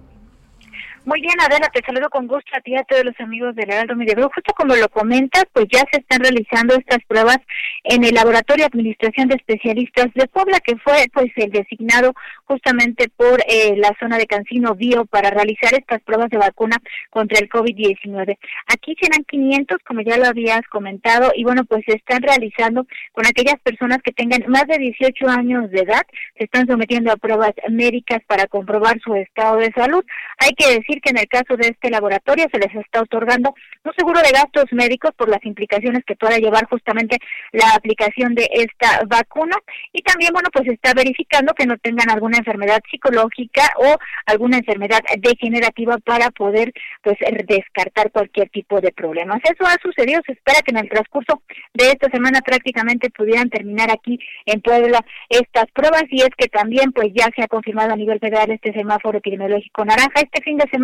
Muy bien, Adela, te saludo con gusto a ti y a todos los amigos del Heraldo Media Group. Justo como lo comentas, pues ya se están realizando estas pruebas en el Laboratorio de Administración de Especialistas de Puebla, que fue pues el designado justamente por eh, la zona de Cancino Bio para realizar estas pruebas de vacuna contra el COVID-19. Aquí serán 500, como ya lo habías comentado, y bueno, pues se están realizando con aquellas personas que tengan más de 18 años de edad, se están sometiendo a pruebas médicas para comprobar su estado de salud. Hay que decir que en el caso de este laboratorio se les está otorgando un seguro de gastos médicos por las implicaciones que pueda llevar justamente la aplicación de esta vacuna y también, bueno, pues está verificando que no tengan alguna enfermedad psicológica o alguna enfermedad degenerativa para poder pues descartar cualquier tipo de problemas. Eso ha sucedido, se espera que en el transcurso de esta semana prácticamente pudieran terminar aquí en Puebla estas pruebas y es que también pues ya se ha confirmado a nivel federal este semáforo epidemiológico naranja. Este fin de semana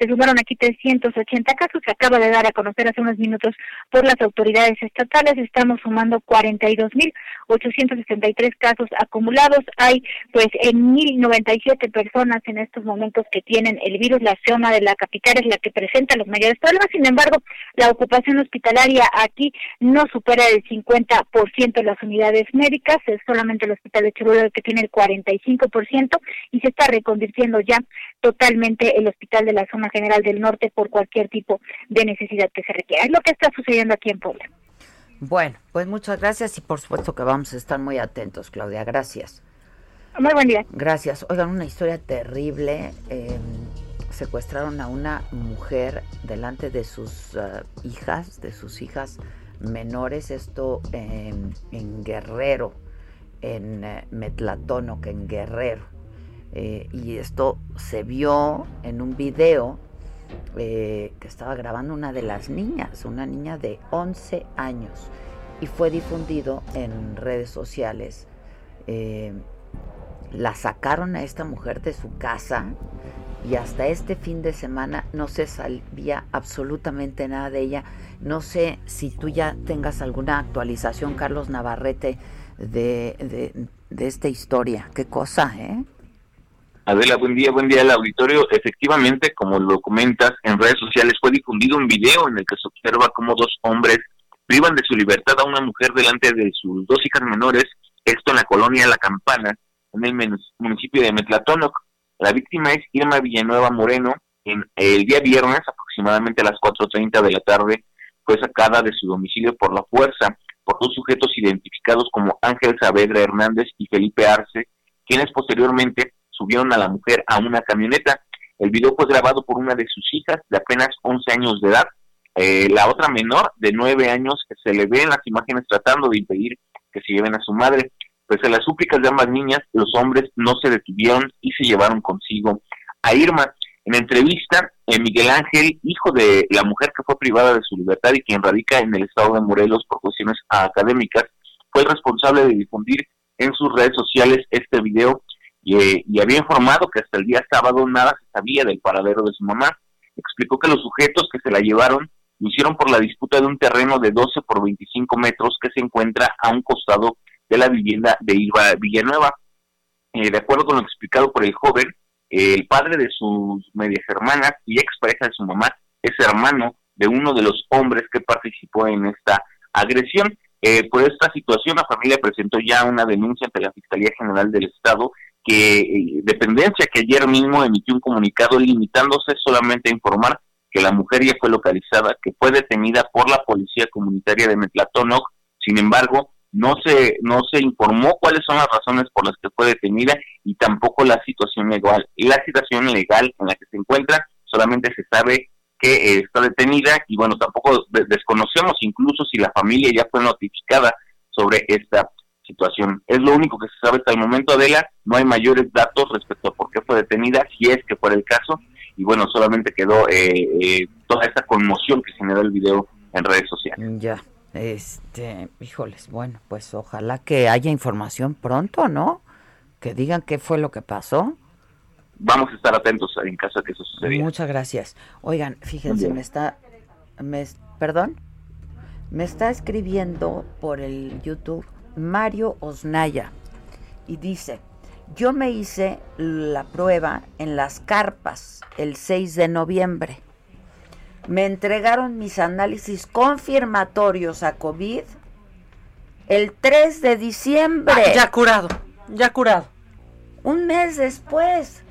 se sumaron aquí 380 casos, se acaba de dar a conocer hace unos minutos por las autoridades estatales, estamos sumando 42.863 casos acumulados, hay pues en 1.097 personas en estos momentos que tienen el virus, la zona de la capital es la que presenta los mayores problemas, sin embargo, la ocupación hospitalaria aquí no supera el 50% de las unidades médicas, es solamente el hospital de Cholula el que tiene el 45% y se está reconvirtiendo ya totalmente el hospital de la zona general del norte por cualquier tipo de necesidad que se requiera. Es lo que está sucediendo aquí en Puebla. Bueno, pues muchas gracias y por supuesto que vamos a estar muy atentos, Claudia. Gracias. Muy buen día. Gracias. Oigan, una historia terrible. Em, secuestraron a una mujer delante de sus uh, hijas, de sus hijas menores, esto en Guerrero, en uh, Metlatono, que en Guerrero. Eh, y esto se vio en un video eh, que estaba grabando una de las niñas, una niña de 11 años, y fue difundido en redes sociales. Eh, la sacaron a esta mujer de su casa y hasta este fin de semana no se sabía absolutamente nada de ella. No sé si tú ya tengas alguna actualización, Carlos Navarrete, de, de, de esta historia. Qué cosa, ¿eh? Adela, buen día, buen día al auditorio. Efectivamente, como lo comentas, en redes sociales fue difundido un video en el que se observa cómo dos hombres privan de su libertad a una mujer delante de sus dos hijas menores, esto en la colonia La Campana, en el municipio de Metlatónoc. La víctima es Irma Villanueva Moreno. En el día viernes, aproximadamente a las 4.30 de la tarde, fue sacada de su domicilio por la fuerza por dos sujetos identificados como Ángel Saavedra Hernández y Felipe Arce, quienes posteriormente subieron a la mujer a una camioneta. El video fue grabado por una de sus hijas de apenas 11 años de edad. Eh, la otra menor de 9 años se le ve en las imágenes tratando de impedir que se lleven a su madre. Pese a las súplicas de ambas niñas, los hombres no se detuvieron y se llevaron consigo a Irma. En entrevista, eh, Miguel Ángel, hijo de la mujer que fue privada de su libertad y quien radica en el estado de Morelos por cuestiones académicas, fue el responsable de difundir en sus redes sociales este video y, había informado que hasta el día sábado nada se sabía del paradero de su mamá. Explicó que los sujetos que se la llevaron lo hicieron por la disputa de un terreno de 12 por 25 metros que se encuentra a un costado de la vivienda de Irva Villanueva. Eh, de acuerdo con lo explicado por el joven, el padre de sus medias hermanas y ex pareja de su mamá es hermano de uno de los hombres que participó en esta agresión. Eh, por esta situación, la familia presentó ya una denuncia ante la Fiscalía General del Estado que eh, dependencia que ayer mismo emitió un comunicado limitándose solamente a informar que la mujer ya fue localizada, que fue detenida por la policía comunitaria de Metlatónoc, sin embargo, no se no se informó cuáles son las razones por las que fue detenida y tampoco la situación legal. La situación legal en la que se encuentra, solamente se sabe que eh, está detenida y bueno, tampoco desconocemos incluso si la familia ya fue notificada sobre esta situación. Es lo único que se sabe hasta el momento, Adela. No hay mayores datos respecto a por qué fue detenida, si es que fuera el caso. Y bueno, solamente quedó eh, eh, toda esa conmoción que generó el video en redes sociales. Ya, este, híjoles, bueno, pues ojalá que haya información pronto, ¿no? Que digan qué fue lo que pasó. Vamos a estar atentos en caso de que eso suceda. Muchas gracias. Oigan, fíjense, me está, me, perdón, me está escribiendo por el YouTube Mario Osnaya y dice, Yo me hice la prueba en las carpas el 6 de noviembre. Me entregaron mis análisis confirmatorios a COVID el 3 de diciembre. Ah, ya curado, ya curado. Un mes después.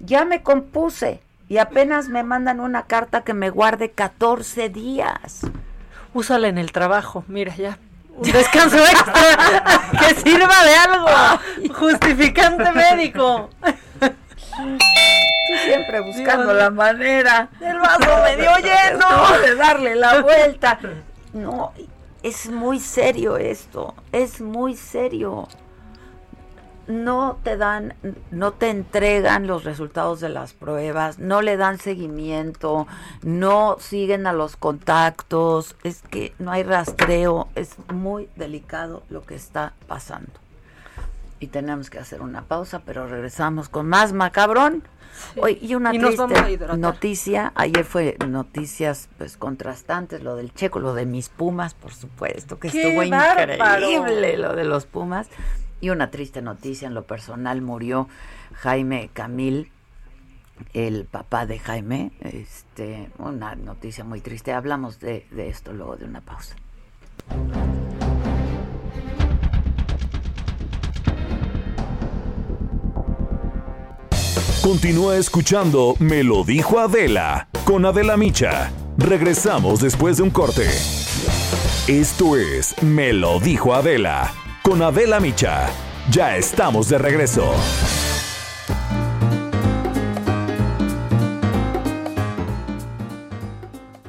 Ya me compuse y apenas me mandan una carta que me guarde 14 días. Úsala en el trabajo, mira ya. Un descanso extra que sirva de algo. Justificante médico. Tú siempre buscando la manera. El vaso medio lleno. de darle la vuelta. No, es muy serio esto. Es muy serio no te dan, no te entregan los resultados de las pruebas, no le dan seguimiento, no siguen a los contactos, es que no hay rastreo, es muy delicado lo que está pasando. Y tenemos que hacer una pausa, pero regresamos con más macabrón. Hoy, y una triste noticia, ayer fue noticias pues contrastantes, lo del Checo, lo de mis Pumas, por supuesto, que estuvo increíble lo de los Pumas. Y una triste noticia en lo personal, murió Jaime Camil, el papá de Jaime. Este, una noticia muy triste. Hablamos de, de esto luego de una pausa. Continúa escuchando Me lo dijo Adela con Adela Micha. Regresamos después de un corte. Esto es Me lo dijo Adela con Adela Micha. Ya estamos de regreso.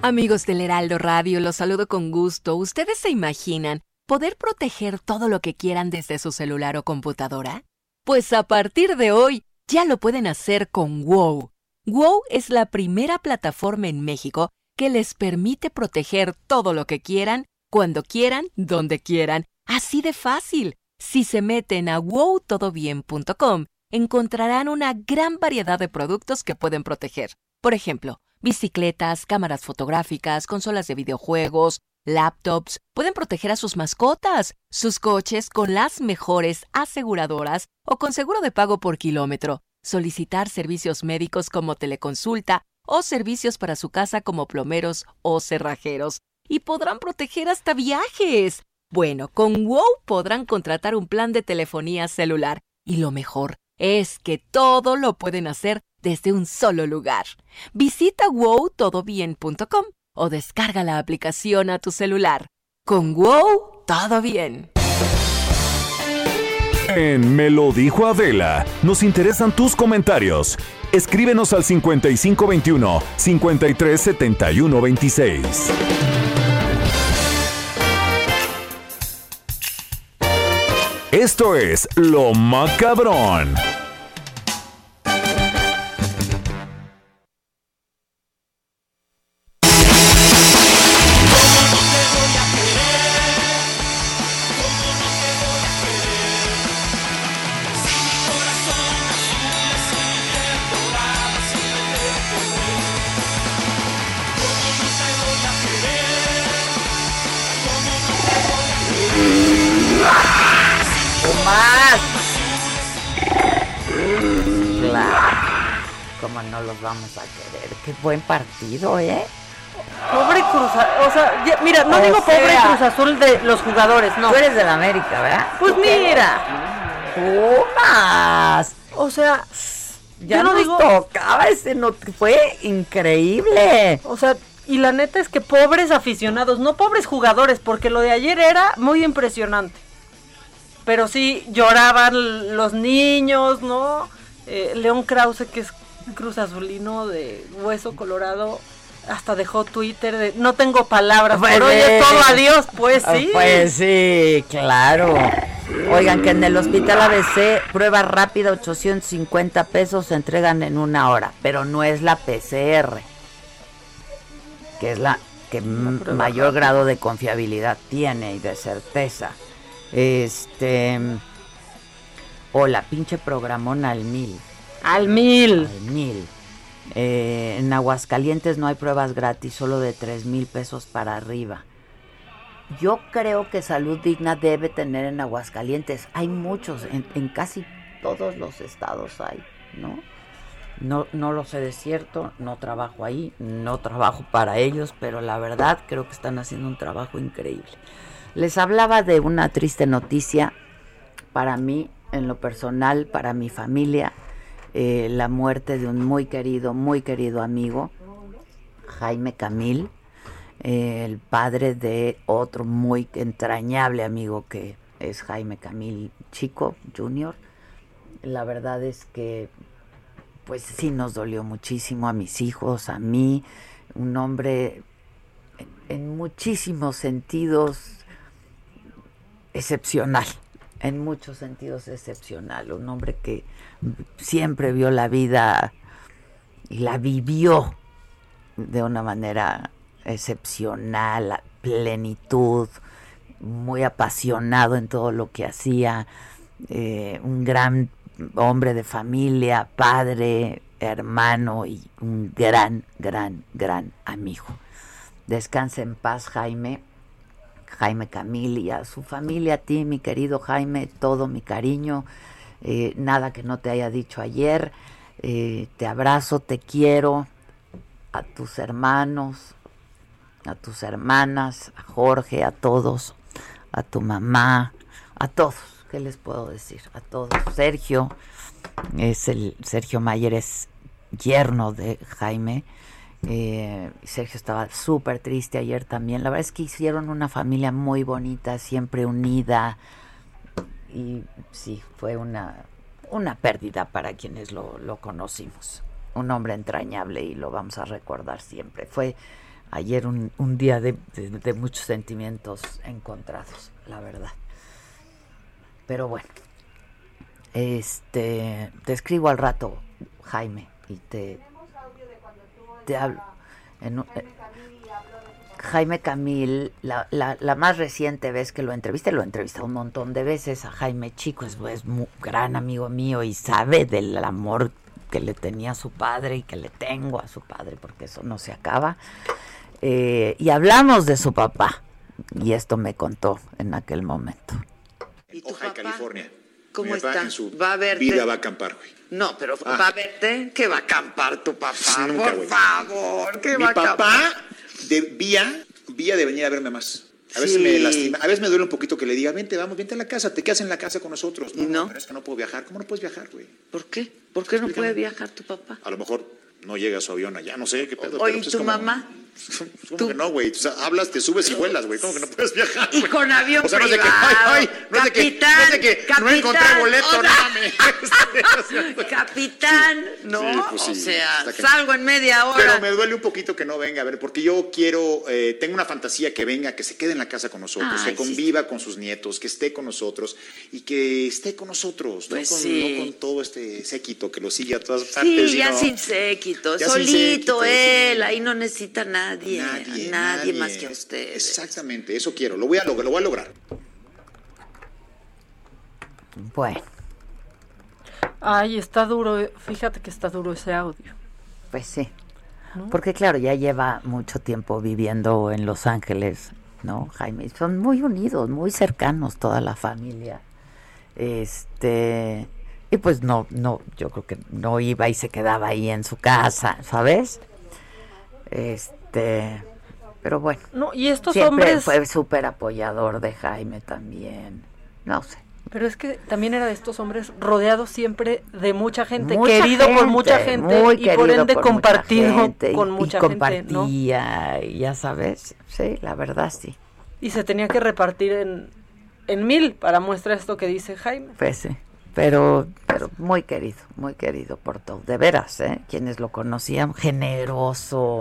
Amigos del Heraldo Radio, los saludo con gusto. ¿Ustedes se imaginan poder proteger todo lo que quieran desde su celular o computadora? Pues a partir de hoy ya lo pueden hacer con WOW. WOW es la primera plataforma en México que les permite proteger todo lo que quieran, cuando quieran, donde quieran Así de fácil. Si se meten a wowtodobien.com, encontrarán una gran variedad de productos que pueden proteger. Por ejemplo, bicicletas, cámaras fotográficas, consolas de videojuegos, laptops, pueden proteger a sus mascotas, sus coches con las mejores aseguradoras o con seguro de pago por kilómetro, solicitar servicios médicos como teleconsulta o servicios para su casa como plomeros o cerrajeros. Y podrán proteger hasta viajes. Bueno, con WOW podrán contratar un plan de telefonía celular y lo mejor es que todo lo pueden hacer desde un solo lugar. Visita wowtodobien.com o descarga la aplicación a tu celular. Con WOW, todo bien. En Me lo dijo Adela, nos interesan tus comentarios. Escríbenos al 5521 537126. Esto es Lo Macabrón. ¿Cómo no los vamos a querer? Qué buen partido, ¿eh? Pobre Cruz Azul, o sea, mira, no digo pobre Cruz Azul de los jugadores, no. Tú eres la América, ¿verdad? Pues mira. Pumas. O sea, ya no digo tocaba ese no fue increíble. O sea, y la neta es que pobres aficionados, no pobres jugadores, porque lo de ayer era muy impresionante pero sí lloraban los niños, ¿no? Eh, León Krause, que es cruz azulino de hueso colorado, hasta dejó Twitter de no tengo palabras, pero hoy es todo adiós, pues ah, sí. Pues sí, claro. Oigan, que en el hospital ABC, prueba rápida, 850 pesos se entregan en una hora, pero no es la PCR, que es la que mayor grado de confiabilidad tiene y de certeza. Este. Hola, pinche programón al mil. Al mil. Al mil. Eh, en Aguascalientes no hay pruebas gratis, solo de tres mil pesos para arriba. Yo creo que Salud Digna debe tener en Aguascalientes. Hay muchos, en, casi todos los estados hay, ¿no? No, no lo sé de cierto, no trabajo ahí, no trabajo para ellos, pero la verdad creo que están haciendo un trabajo increíble. Les hablaba de una triste noticia para mí, en lo personal, para mi familia, eh, la muerte de un muy querido, muy querido amigo, Jaime Camil, eh, el padre de otro muy entrañable amigo que es Jaime Camil Chico Jr. La verdad es que pues sí nos dolió muchísimo a mis hijos, a mí, un hombre en, muchísimos sentidos excepcional, en muchos sentidos excepcional, un hombre que siempre vio la vida y la vivió de una manera excepcional, plenitud, muy apasionado en todo lo que hacía, eh, un gran hombre de familia, padre, hermano y un gran, gran, gran amigo. Descanse en paz, Jaime. Jaime Camil a su familia, a ti, mi querido Jaime, todo mi cariño. Eh, nada que no te haya dicho ayer. Eh, te abrazo, te quiero. A tus hermanos, a tus hermanas, a Jorge, a todos, a tu mamá, a todos ¿qué les puedo decir? A todos. Sergio, es el, Sergio Mayer es yerno de Jaime. Eh, Sergio estaba súper triste ayer también. La verdad es que hicieron una familia muy bonita, siempre unida. Y sí, fue una, una pérdida para quienes lo, lo conocimos. Un hombre entrañable y lo vamos a recordar siempre. Fue ayer un, un día de, de muchos sentimientos encontrados, la verdad. Pero bueno, este, te escribo al rato, Jaime, y te, te hablo. En, eh, Jaime Camil, la, la, la, más reciente vez que lo entrevisté, lo he entrevistado un montón de veces a Jaime Chico, es, es un gran amigo mío y sabe del amor que le tenía a su padre y que le tengo a su padre, porque eso no se acaba. Eh, y hablamos de su papá, y esto me contó en aquel momento. ¿Y tu papá? California. ¿Cómo Mi papá está? en su ¿Va a verte? vida va a acampar, güey. No, pero Ah. ¿va a verte? ¿Qué va a acampar tu papá? Sí, nunca, Por güey. favor, ¿qué Mi va a acampar? papá debía, vía de venir a verme más. A veces Sí. me lastima, a veces me duele un poquito que le diga, vente, vamos, vente a la casa, te quedas en la casa con nosotros. No, no, pero es que no puedo viajar. ¿Cómo no puedes viajar, güey? ¿Por qué? ¿Por qué no puede viajar tu papá? A lo mejor no llega a su avión allá, no sé qué pedo. Oye, pero ¿y pues es tu como- mamá? ¿Cómo que no, güey? O sea, hablas, te subes y vuelas, güey. ¿Cómo que no puedes viajar? Y con avión O sea, no que, privado. ay, ay, no encontré boleto, o no sea. Capitán, ¿no? Sí, pues sí, o sea, salgo en media hora. Pero me duele un poquito que no venga, a ver, porque yo quiero, eh, tengo una fantasía que venga, que se quede en la casa con nosotros, Ay, que sí. conviva con sus nietos, que esté con nosotros y que esté con nosotros, Pues no, con, sí. no con todo este séquito que lo sigue a todas partes. Sí, ya sin séquito, Ya sin solito él, ahí no necesita a nadie, Nadie, nadie, nadie. más que a ustedes. Exactamente, eso quiero, lo voy a lograr, lo voy a lograr. Bueno, Ay, está duro, eh, fíjate que está duro ese audio. pues sí. Porque claro, ya lleva mucho tiempo viviendo en Los Ángeles, ¿no, Jaime? Son muy unidos, muy cercanos toda la familia. Este, y pues no, no, yo creo que no iba y se quedaba ahí en su casa, ¿sabes? Este, pero bueno. No, y estos siempre hombres- fue súper apoyador de Jaime también. No sé. Pero es que también era de estos hombres rodeados siempre de mucha gente, Mucha querido por mucha gente muy y por ende por mucha compartido gente, con y mucha gente, compartía, y ya sabes, sí, la verdad sí. Y se tenía que repartir en, en mil para muestra esto que dice Jaime. Pues sí, pero, pero muy querido, muy querido por todo, de veras, ¿eh? Quienes lo conocían, generoso,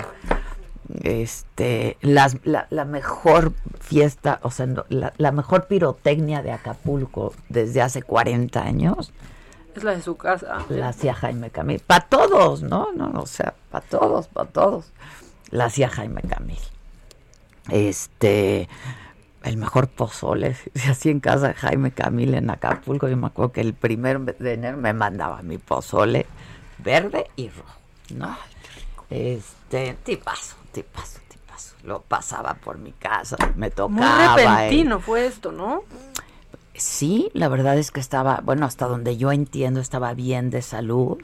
este, las- la, la mejor fiesta, o sea, la, la mejor pirotecnia de Acapulco desde hace 40 años, Es la de su casa. la hacía Jaime Camil. Para todos, ¿no? no O sea, para todos, para todos. La hacía Jaime Camil. Este, el mejor pozole se hacía en casa de Jaime Camil en Acapulco. Yo me acuerdo que el primero de enero me mandaba mi pozole verde y rojo, ¿no? Este, tipazo, tipazo, tipazo. Lo pasaba por mi casa, me Muy tocaba. él. repentino fue esto, ¿no? Sí, la verdad es que estaba, bueno, hasta donde yo entiendo, estaba bien de salud.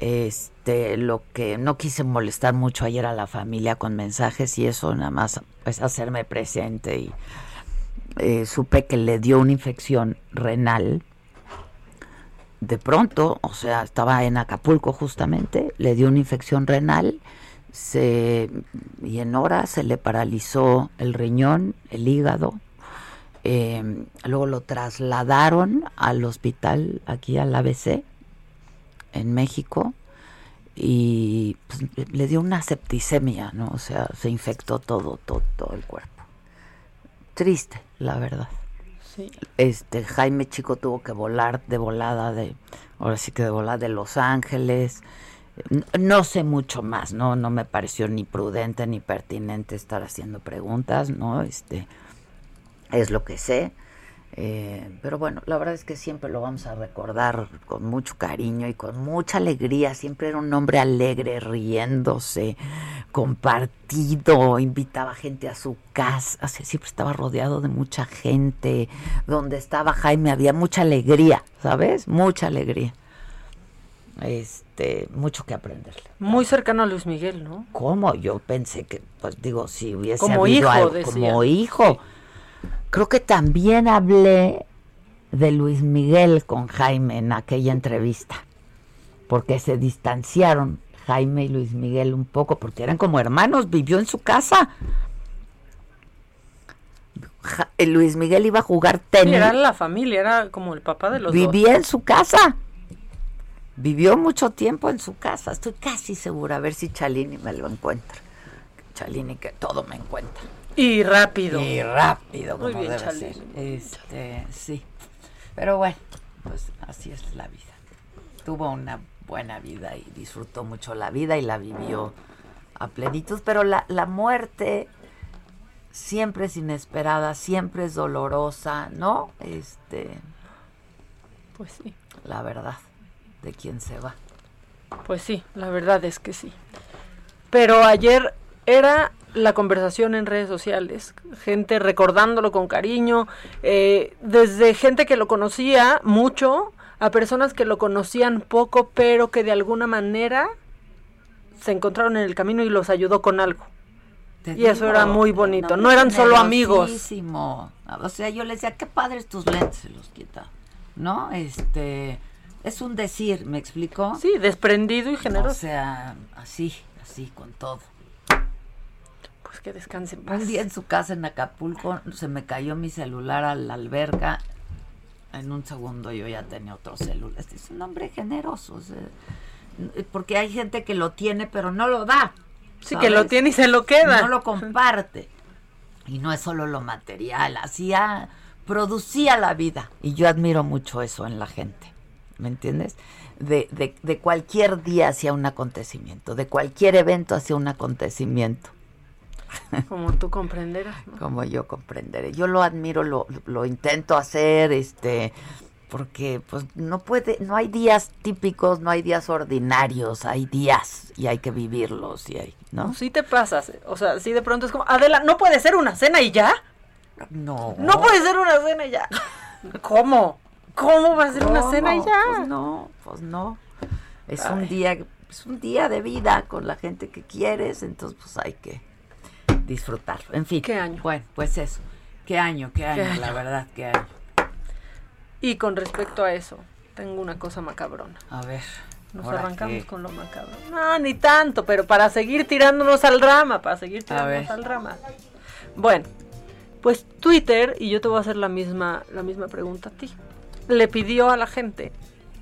Este, lo que no quise molestar mucho ayer a la familia con mensajes y eso nada más pues hacerme presente y eh, supe que le dio una infección renal. De pronto, o sea, estaba en Acapulco justamente, le dio una infección renal se, y en horas se le paralizó el riñón, el hígado. Eh, luego lo trasladaron al hospital aquí al ABC en México y pues, le dio una septicemia, ¿no? O sea, se infectó todo, todo, todo el cuerpo. Triste, la verdad. Sí. Este Jaime Chico tuvo que volar de volada de, ahora sí que de volada de Los Ángeles. No sé mucho más, no, no me pareció ni prudente ni pertinente estar haciendo preguntas, ¿no? Este es lo que sé. Eh, pero bueno, la verdad es que siempre lo vamos a recordar con mucho cariño y con mucha alegría. Siempre era un hombre alegre, riéndose, compartido, invitaba gente a su casa, siempre estaba rodeado de mucha gente. Donde estaba Jaime había mucha alegría, ¿sabes? Mucha alegría. Este, mucho que aprenderle. Muy cercano a Luis Miguel, ¿no? ¿Cómo? Yo pensé que, pues digo, si hubiese Como habido hijo, algo- decía. como hijo. Creo que también hablé de Luis Miguel con Jaime en aquella entrevista, porque se distanciaron Jaime y Luis Miguel un poco, porque eran como hermanos, vivió en su casa. Ja- eh, Luis Miguel iba a jugar Sí, tenis. era la familia, era como el papá de los dos. Vivía en su casa. Vivió mucho tiempo en su casa. Estoy casi segura. A ver si Chalini me lo encuentra. Chalini que todo me encuentra. Y rápido. Y rápido, Muy como bien, debe Chalini. ser. Este, sí. Pero bueno, pues así es la vida. Tuvo una buena vida y disfrutó mucho la vida y la vivió a plenitud. Pero la, la muerte siempre es inesperada, siempre es dolorosa, ¿no? Este, Pues sí. la verdad, de quién se va. Pues sí, la verdad es que sí. Pero ayer era la conversación en redes sociales, gente recordándolo con cariño, eh, desde gente que lo conocía mucho a personas que lo conocían poco, pero que de alguna manera se encontraron en el camino y los ayudó con algo. Te y eso era muy bonito. No eran solo amigos. O sea, yo le decía, qué padres tus lentes, se los quita. ¿No? Este, es un decir, ¿me explicó? Sí, desprendido y generoso. O sea, así, así, con todo. Pues que descanse en paz. Un día en su casa en Acapulco se me cayó mi celular a la alberca. En un segundo yo ya tenía otro celular. Este es un hombre generoso. o sea, porque hay gente que lo tiene pero no lo da. Sí, que lo tiene y se lo queda. No lo comparte. Y no es solo lo material, hacía, producía la vida. Y yo admiro mucho eso en la gente. ¿Me entiendes? De, de, de cualquier día hacia un acontecimiento, de cualquier evento hacia un acontecimiento. Como tú comprenderás. ¿no? como yo comprenderé. Yo lo admiro, lo, lo intento hacer, este, porque pues no puede, no hay días típicos, no hay días ordinarios, hay días y hay que vivirlos y hay, ¿no? Sí te pasas. O sea, sí de pronto es como, Adela, ¿no puede ser una cena y ya? No. No puede ser una cena y ya. ¿Cómo? ¿Cómo va a ser una cena y ya? Pues no, pues no. Es Ay. un día, es un día de vida con la gente que quieres, entonces pues hay que disfrutarlo. En fin. ¿Qué año? Bueno, pues eso. ¿Qué año? ¿Qué año? año? La verdad, ¿qué año? Y con respecto a eso, tengo una cosa macabrona. A ver. Nos ¿ahora arrancamos qué? con lo macabro. No, ni tanto, pero para seguir tirándonos al rama, para seguir tirándonos al rama. Bueno, pues Twitter, y yo te voy a hacer la misma, la misma pregunta a ti, le pidió a la gente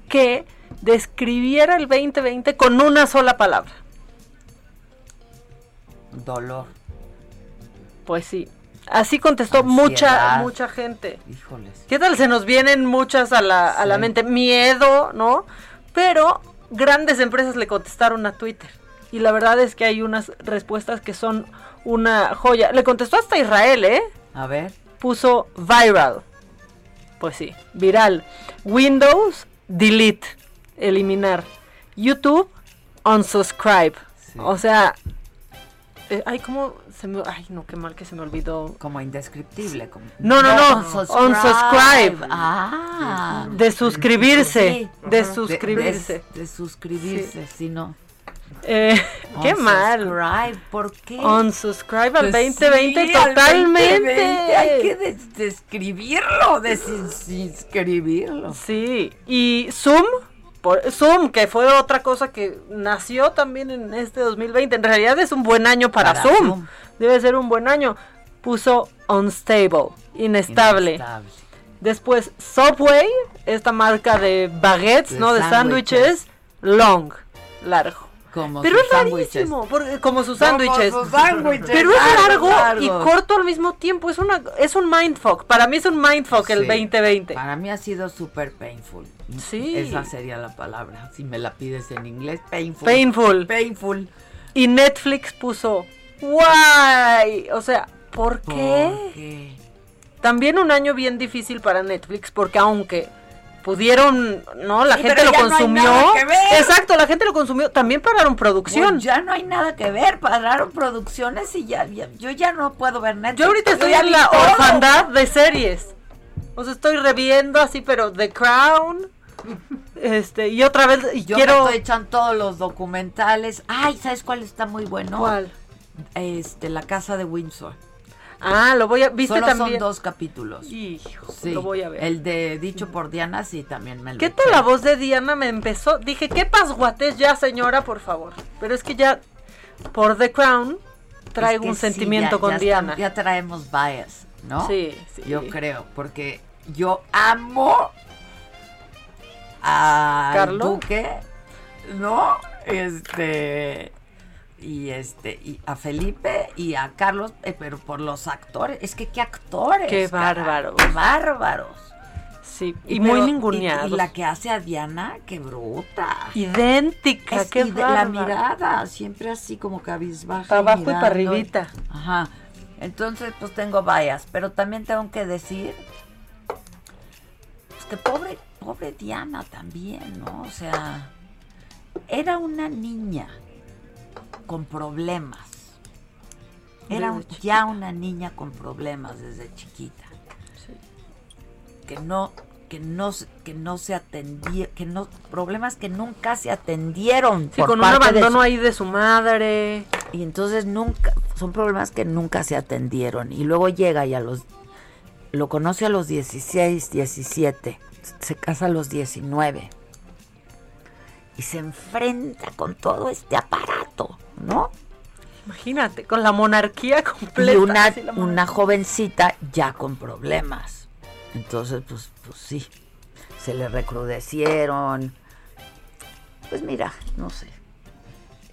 que describiera el 2020 con una sola palabra. Dolor. Pues sí. Así contestó Ansiedad. mucha, mucha gente. Híjoles. ¿Qué tal? Se nos vienen muchas a la, a la mente. Miedo, ¿no? Pero grandes empresas le contestaron a Twitter. Y la verdad es que hay unas respuestas que son una joya. Le contestó hasta Israel, ¿eh? A ver. Puso viral. Pues sí, viral. Windows, delete, eliminar. YouTube, unsubscribe. O sea, eh, ay, ¿cómo se me... Ay, no, qué mal que se me olvidó. Como indescriptible. Como... No, no, no. unsubscribe. Unsubscribe. Ah. De suscribirse. Sí. De suscribirse. De, de suscribirse, si no. Eh, qué mal. ¿por qué? Unsubscribe al Pues 2020 sí, al totalmente. 2020, Hay que des- describirlo, desinscribirlo. Sí, y Zoom, por, Zoom, que fue otra cosa que nació también en este 2020, en realidad es un buen año para, Para Zoom. Zoom. debe ser un buen año, puso unstable, inestable. Inestable. Después Subway, esta marca de baguettes, De ¿no? De sándwiches, long, largo. Como Pero es sándwiches. rarísimo, porque- como sus sándwiches. Pero es largo y corto al mismo tiempo. Es una es un mindfuck. Para mí es un mindfuck el Sí. 2020. Para mí ha sido súper painful. Sí. Esa sería la palabra. Si me la pides en inglés, painful. Painful. Painful. Y Netflix puso, why? O sea, ¿por qué? ¿Por qué? También un año bien difícil para Netflix porque aunque pudieron, ¿no? La Sí, gente lo ya no hay consumió. nada que ver. Exacto, la gente lo consumió. También pararon producción. Pues ya no hay nada que ver. Pararon producciones y ya, ya- yo ya no puedo ver Netflix. Yo ahorita estoy en la todo. orfandad de series. O sea, estoy reviendo así, pero The Crown. Este, y otra vez, y Yo quiero. me estoy echando todos los documentales. Ay, ¿sabes cuál está muy bueno? ¿Cuál? Este, La Casa de Windsor. Ah, lo voy a. ¿Viste Solo también? son dos capítulos. Hijo, Sí, lo voy a ver. El de Dicho por Diana, sí, también me lo ¿Qué tal la voz de Diana me empezó? Dije, ¿qué pasguates ya, señora, por favor? Pero es que ya, por The Crown, traigo Es que un sí, sentimiento ya- con ya Diana. estamos- ya traemos bias, ¿no? Sí, sí. Yo creo, porque yo amo a ¿Carlo? Duque, ¿no? Este y este y a Felipe y a Carlos, eh, pero por los actores, es que qué actores. Qué bárbaros. qué bárbaros. Sí, y, pero- muy y- ninguneados. Y, la que hace a Diana, qué bruta. Idéntica, Es qué ide- la mirada, siempre así como cabizbaja. Pa' abajo y pa' mirando. arribita. Ajá. Entonces, pues tengo vallas, pero también tengo que decir pues que pobre, pobre Diana también, ¿no? O sea, era una niña con problemas. Era un- ya una niña con problemas desde chiquita. Que no que no se- que no se atendía, que no problemas que nunca se atendieron Sí, por con un parte de abandono su- ahí de su madre. y entonces nunca, son problemas que nunca se atendieron. Y luego llega y a los, lo conoce a los 16, 17, se casa a los 19. Y se enfrenta con todo este aparato, ¿no? Imagínate, con la monarquía completa. y una, una jovencita ya con problemas. Entonces, pues, pues sí, se le recrudecieron. Pues mira, no sé.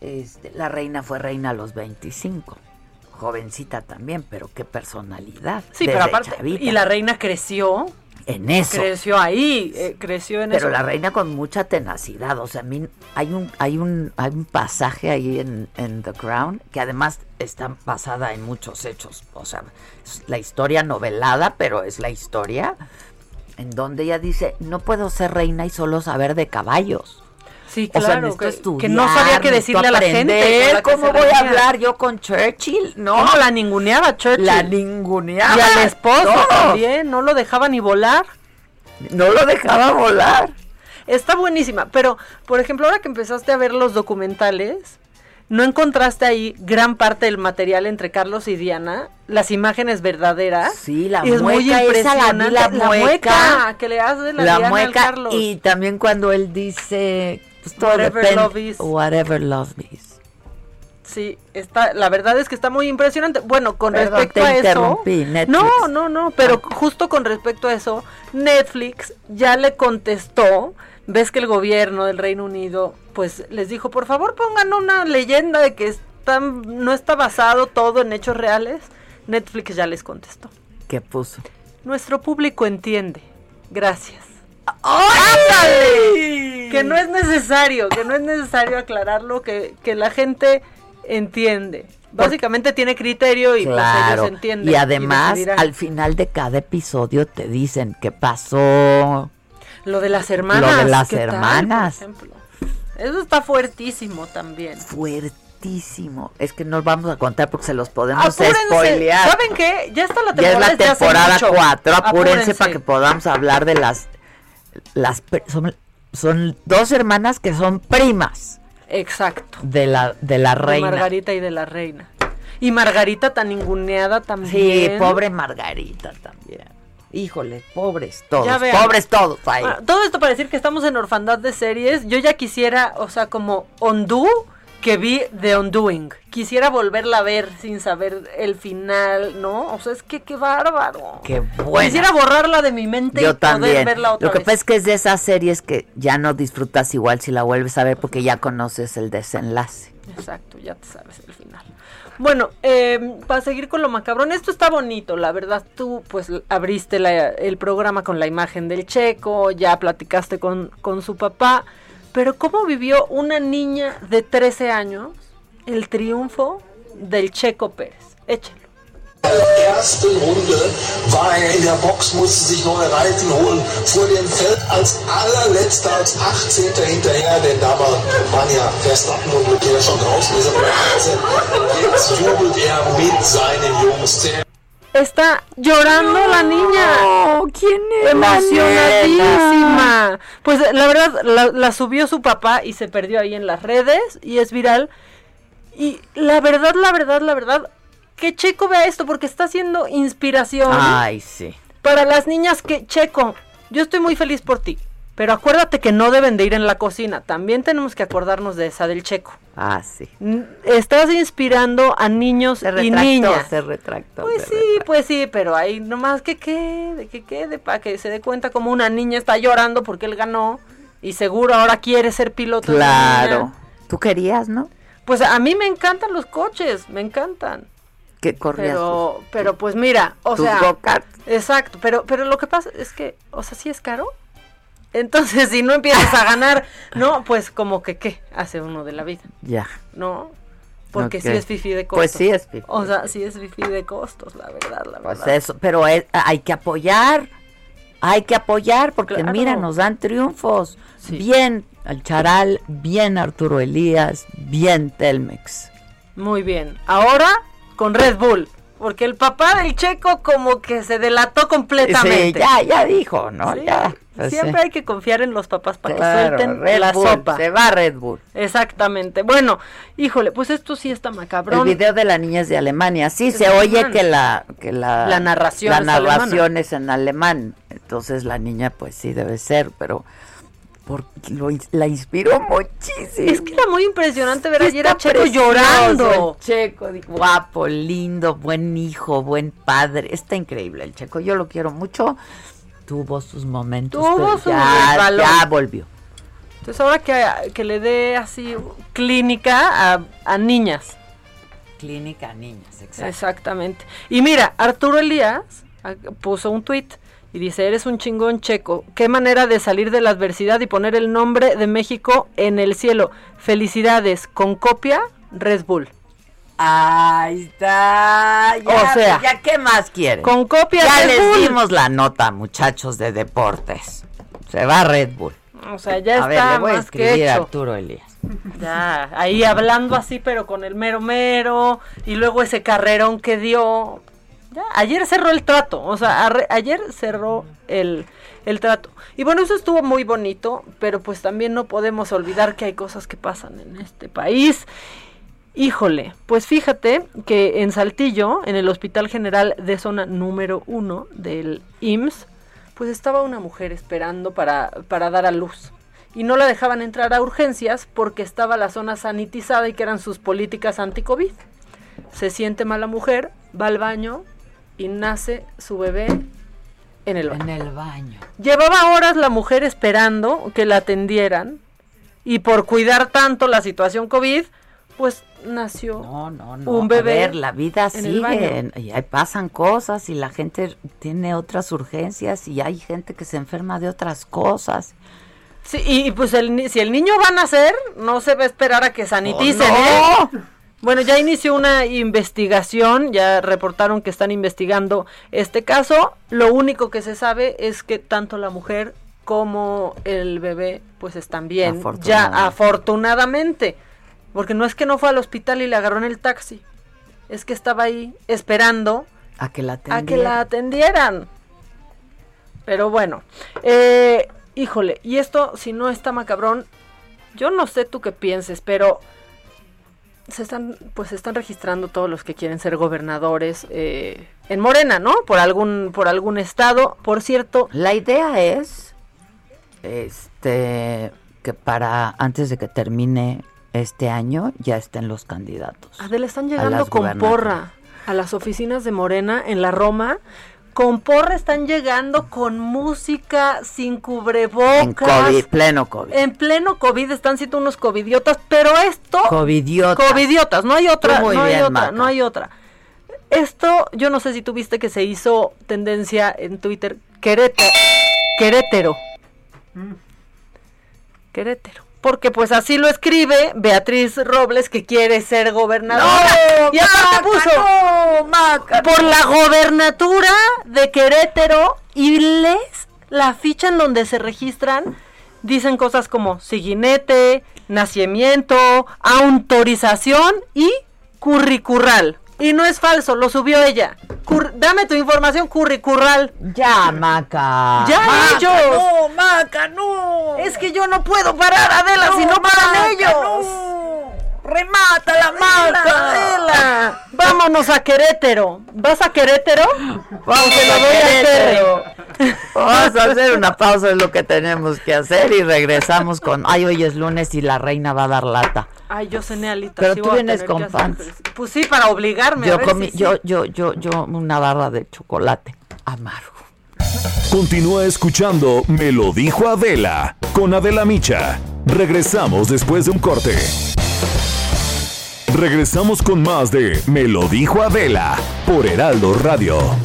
Este, la reina fue reina a los 25. Jovencita también, pero qué personalidad. Sí, pero aparte, chavita. y la reina creció. En eso. Creció ahí, eh, creció en Pero eso. la reina con mucha tenacidad, o sea, a mí hay un, hay un, hay un pasaje ahí en, en The Crown que además está basada en muchos hechos, o sea, es la historia novelada, pero es la historia en donde ella dice, no puedo ser reina y solo saber de caballos. Sí, O sea, claro, necesito que, estudiar, que no sabía qué decirle a la gente. la ¿Cómo voy a hablar yo con Churchill? No, No, la ninguneaba Churchill. la ninguneaba. Y al esposo también, no lo dejaba ni volar. No lo dejaba volar. Está buenísima, pero por ejemplo, ahora que empezaste a ver los documentales, ¿no encontraste ahí gran parte del material entre Carlos y Diana? Las imágenes verdaderas. Sí, la y es muy esa, la impresionante. la la mueca. que le hace la, la Diana al mueca Carlos. y también cuando él dice todo Whatever depende- love is. whatever love is Sí, está, la verdad es que está muy impresionante. Bueno, con Perdón, respecto te a eso. Netflix. No, no, no, pero justo con respecto a eso, Netflix ya le contestó. Ves que el gobierno del Reino Unido, pues les dijo, por favor pongan una leyenda de que están, no está basado todo en hechos reales. Netflix ya les contestó. ¿qué puso? Nuestro público entiende. Gracias. ¡Ándale! Que no es necesario, que no es necesario aclararlo, que, que la gente entiende. Básicamente tiene criterio y pues claro ellos entienden. y además al final de cada episodio te dicen qué pasó Lo de las hermanas. Lo de las ¿qué tal, por hermanas. ejemplo? Eso está fuertísimo también. tristísimo. Es que no vamos a contar porque se los podemos Apúrense. spoilear. ¿Saben qué? Ya está la Ya es temporada. la mucho. 4. Apúrense, Apúrense. para que podamos hablar de las. Las son, son dos hermanas que son primas Exacto. de la, de la De reina. Margarita y de la reina. Y Margarita tan ninguneada también. Sí, pobre Margarita también. Híjole, pobres todos. Pobres todos ahí. Bueno, todo esto para decir que estamos en orfandad de series. Yo ya quisiera, o sea, como Undo que vi de Undoing. Quisiera volverla a ver sin saber el final, ¿no? O sea, es que qué bárbaro. Qué. Quisiera borrarla de mi mente y Yo poder también. verla otra Lo que vez. pasa es que es de esas series que ya no disfrutas igual si la vuelves a ver porque ya conoces el desenlace. Exacto, ya te sabes el final. Bueno, eh, para seguir con lo macabrón, esto está bonito, la verdad. Tú, pues, abriste la- el programa con la imagen del checo, ya platicaste con, con su papá. Pero, ¿cómo vivió una niña de 13 años el triunfo del Checo Pérez? Échalo. ersten Runde war er in der Box, musste sich neue Reifen holen, fuhr dem Feld als allerletzter, als 18. hinterher, denn da war, waren ja Verstappen und Leclerc schon draußen, ist aber 18. Jetzt jubelt er mit seinen Jungs. Está llorando la niña. ¿Quién es? Emocionadísima. Pues la verdad, la, la subió su papá y se perdió ahí en las redes y es viral. Y la verdad, la verdad, la verdad, que Checo vea esto porque está siendo inspiración Ay, sí. para las niñas que, Checo, yo estoy muy feliz por ti. Pero acuérdate que no deben de ir en la cocina. También tenemos que acordarnos de esa del Checo. Ah, sí. Estás inspirando a niños Se y retractó, niñas. se retractó. Pues se sí, pues sí, pero ahí nomás que quede, que quede, para que se dé cuenta como una niña está llorando porque él ganó y seguro ahora quiere ser piloto. Claro. Tú querías, ¿no? Pues a mí me encantan los coches, me encantan. Que corrías. Pero, pero pues mira, o tus sea, exacto, pero, pero lo que pasa es que, o sea, sí es caro. Entonces, si no empiezas a ganar, no, pues como que qué hace uno de la vida, Ya. ¿no? Porque Ok. sí es fifi de costos. Pues sí es fifí. O sea, sí es fifi de costos, la verdad, la Pues verdad. eso, pero es- hay que apoyar. Hay que apoyar porque Claro. mira, nos dan triunfos. Bien al Charal, bien Arturo Elías, bien Telmex. Muy bien. Ahora con Red Bull. Porque el papá del checo como que se delató completamente. Sí, ya, ya dijo, ¿no? Sí, Ya. pues Siempre sí. hay que confiar en los papás para Claro, que suelten Red la Bull, sopa. Se va Red Bull. Exactamente. Bueno, híjole, pues esto sí está macabrón. El video de la niña es de Alemania. Sí, Es se alemán. oye que la que la, La narración la es narración es en alemán. Entonces la niña pues sí debe ser, pero por, lo la inspiró muchísimo. Es que era muy impresionante ver ayer a Checo llorando. Checo, guapo, lindo, buen hijo, buen padre. Está increíble el Checo. Yo lo quiero mucho. Tuvo sus momentos, Tuvo pero su ya, ya volvió. Entonces ahora que, que le dé así clínica a, a niñas. Clínica niñas, exacto. Exactamente. Y mira, Arturo Elías ah, puso un tuit y dice, eres un chingón checo. Qué manera de salir de la adversidad y poner el nombre de México en el cielo. Felicidades. Con copia, Red Bull. Ahí está. Ya, O sea, ya qué más quieren. Con copia Ya Red les Bull. dimos la nota, muchachos de deportes. Se va Red Bull. O sea, ya a ver, está le voy a más escribir a. Arturo Elías. Ya, ahí hablando así, pero con el mero mero. Y luego ese carrerón que dio. Ya, ayer cerró el trato. O sea, arre- ayer cerró el, el trato. Y bueno, eso estuvo muy bonito. Pero pues también no podemos olvidar que hay cosas que pasan en este país. Híjole, pues fíjate que en Saltillo, en el Hospital General de Zona número uno del IMSS, pues estaba una mujer esperando para, para dar a luz. Y no la dejaban entrar a urgencias porque estaba la zona sanitizada y que eran sus políticas anti-COVID. Se siente mal la mujer, va al baño y nace su bebé en el baño. En el baño. Llevaba horas la mujer esperando que la atendieran y por cuidar tanto la situación COVID, pues nació No, no, un a bebé. ver, la vida sigue y ahí pasan cosas y la gente tiene otras urgencias y hay gente que se enferma de otras cosas. Sí, y, y pues el, si el niño va a nacer, no se va a esperar a que saniticen, Oh, no. ¿eh? Bueno, ya inició una investigación, ya reportaron que están investigando este caso. Lo único que se sabe es que tanto la mujer como el bebé pues están bien, ya Afortunadamente. afortunadamente. Porque no es que no fue al hospital y le agarró en el taxi. Es que estaba ahí esperando A que la a atendieran. que la atendieran. Pero bueno, eh, híjole, y esto si no está macabrón, yo no sé tú qué pienses, pero se están, pues se están registrando todos los que quieren ser gobernadores eh, en Morena, ¿no? Por algún, por algún estado. Por cierto, La idea es este que para antes de que termine este año ya estén los candidatos. Adela, están llegando con porra a las oficinas de Morena en la Roma. Con porra están llegando con música, sin cubrebocas. En COVID, pleno COVID. En pleno COVID están siendo unos covidiotas, pero esto... Covidiotas. Covidiotas, no hay otra, muy no hay otra, Maca. no hay otra. Esto, yo no sé si tú viste que se hizo tendencia en Twitter, Querétaro. Querétaro. Querétaro. Porque pues así lo escribe Beatriz Robles que quiere ser gobernadora. y aparte puso por la gobernatura de Querétaro y les la ficha en donde se registran dicen cosas como siguinete, nacimiento, autorización y curricurral. Y no es falso, lo subió ella. Cur- dame tu información curricurral. Ya, Maca. Ya Maca, ellos. no, Maca, no. Es que yo no puedo parar, Adela, si no paran ellos. Remata la Adela. Vámonos a Querétaro. ¿Vas a Querétaro? Vamos a a Querétaro. Vamos a hacer una pausa, es lo que tenemos que hacer y regresamos con, ay, hoy es lunes y la reina va a dar lata. Ay, yo cené alitas. Pero sí tú a vienes con ejercicio. Pues sí, para obligarme. a Yo ver comí, si sí. yo, yo, yo, yo, una barra de chocolate amargo. Continúa escuchando Me lo dijo Adela con Adela Micha. Regresamos después de un corte. Regresamos con más de Me lo dijo Adela por Heraldo Radio.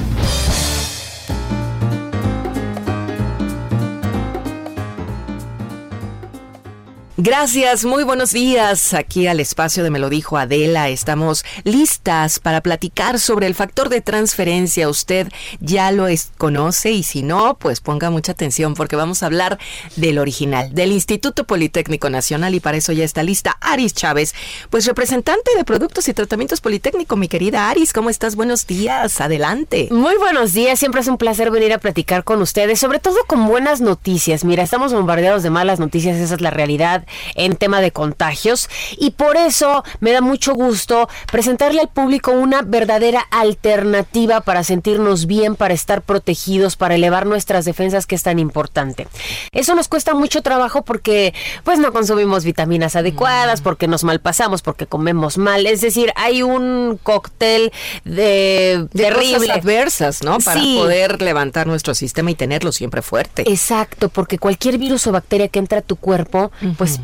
Gracias, muy buenos días. Aquí al espacio de Me lo dijo Adela, estamos listas para platicar sobre el factor de transferencia. Usted ya lo conoce y si no, pues ponga mucha atención porque vamos a hablar del original, del Instituto Politécnico Nacional y para eso ya está lista Aris Chávez, pues representante de Productos y Tratamientos Politécnico. Mi querida Aris, ¿cómo estás? Buenos días, adelante. Muy buenos días, siempre es un placer venir a platicar con ustedes, sobre todo con buenas noticias. Mira, estamos bombardeados de malas noticias, esa es la realidad en tema de contagios y por eso me da mucho gusto presentarle al público una verdadera alternativa para sentirnos bien, para estar protegidos, para elevar nuestras defensas que es tan importante. Eso nos cuesta mucho trabajo porque pues no consumimos vitaminas adecuadas, porque nos malpasamos, porque comemos mal, es decir, hay un cóctel de, De terrible cosas adversas, ¿no? Para Sí. poder levantar nuestro sistema y tenerlo siempre fuerte. Exacto, porque cualquier virus o bacteria que entra a tu cuerpo, pues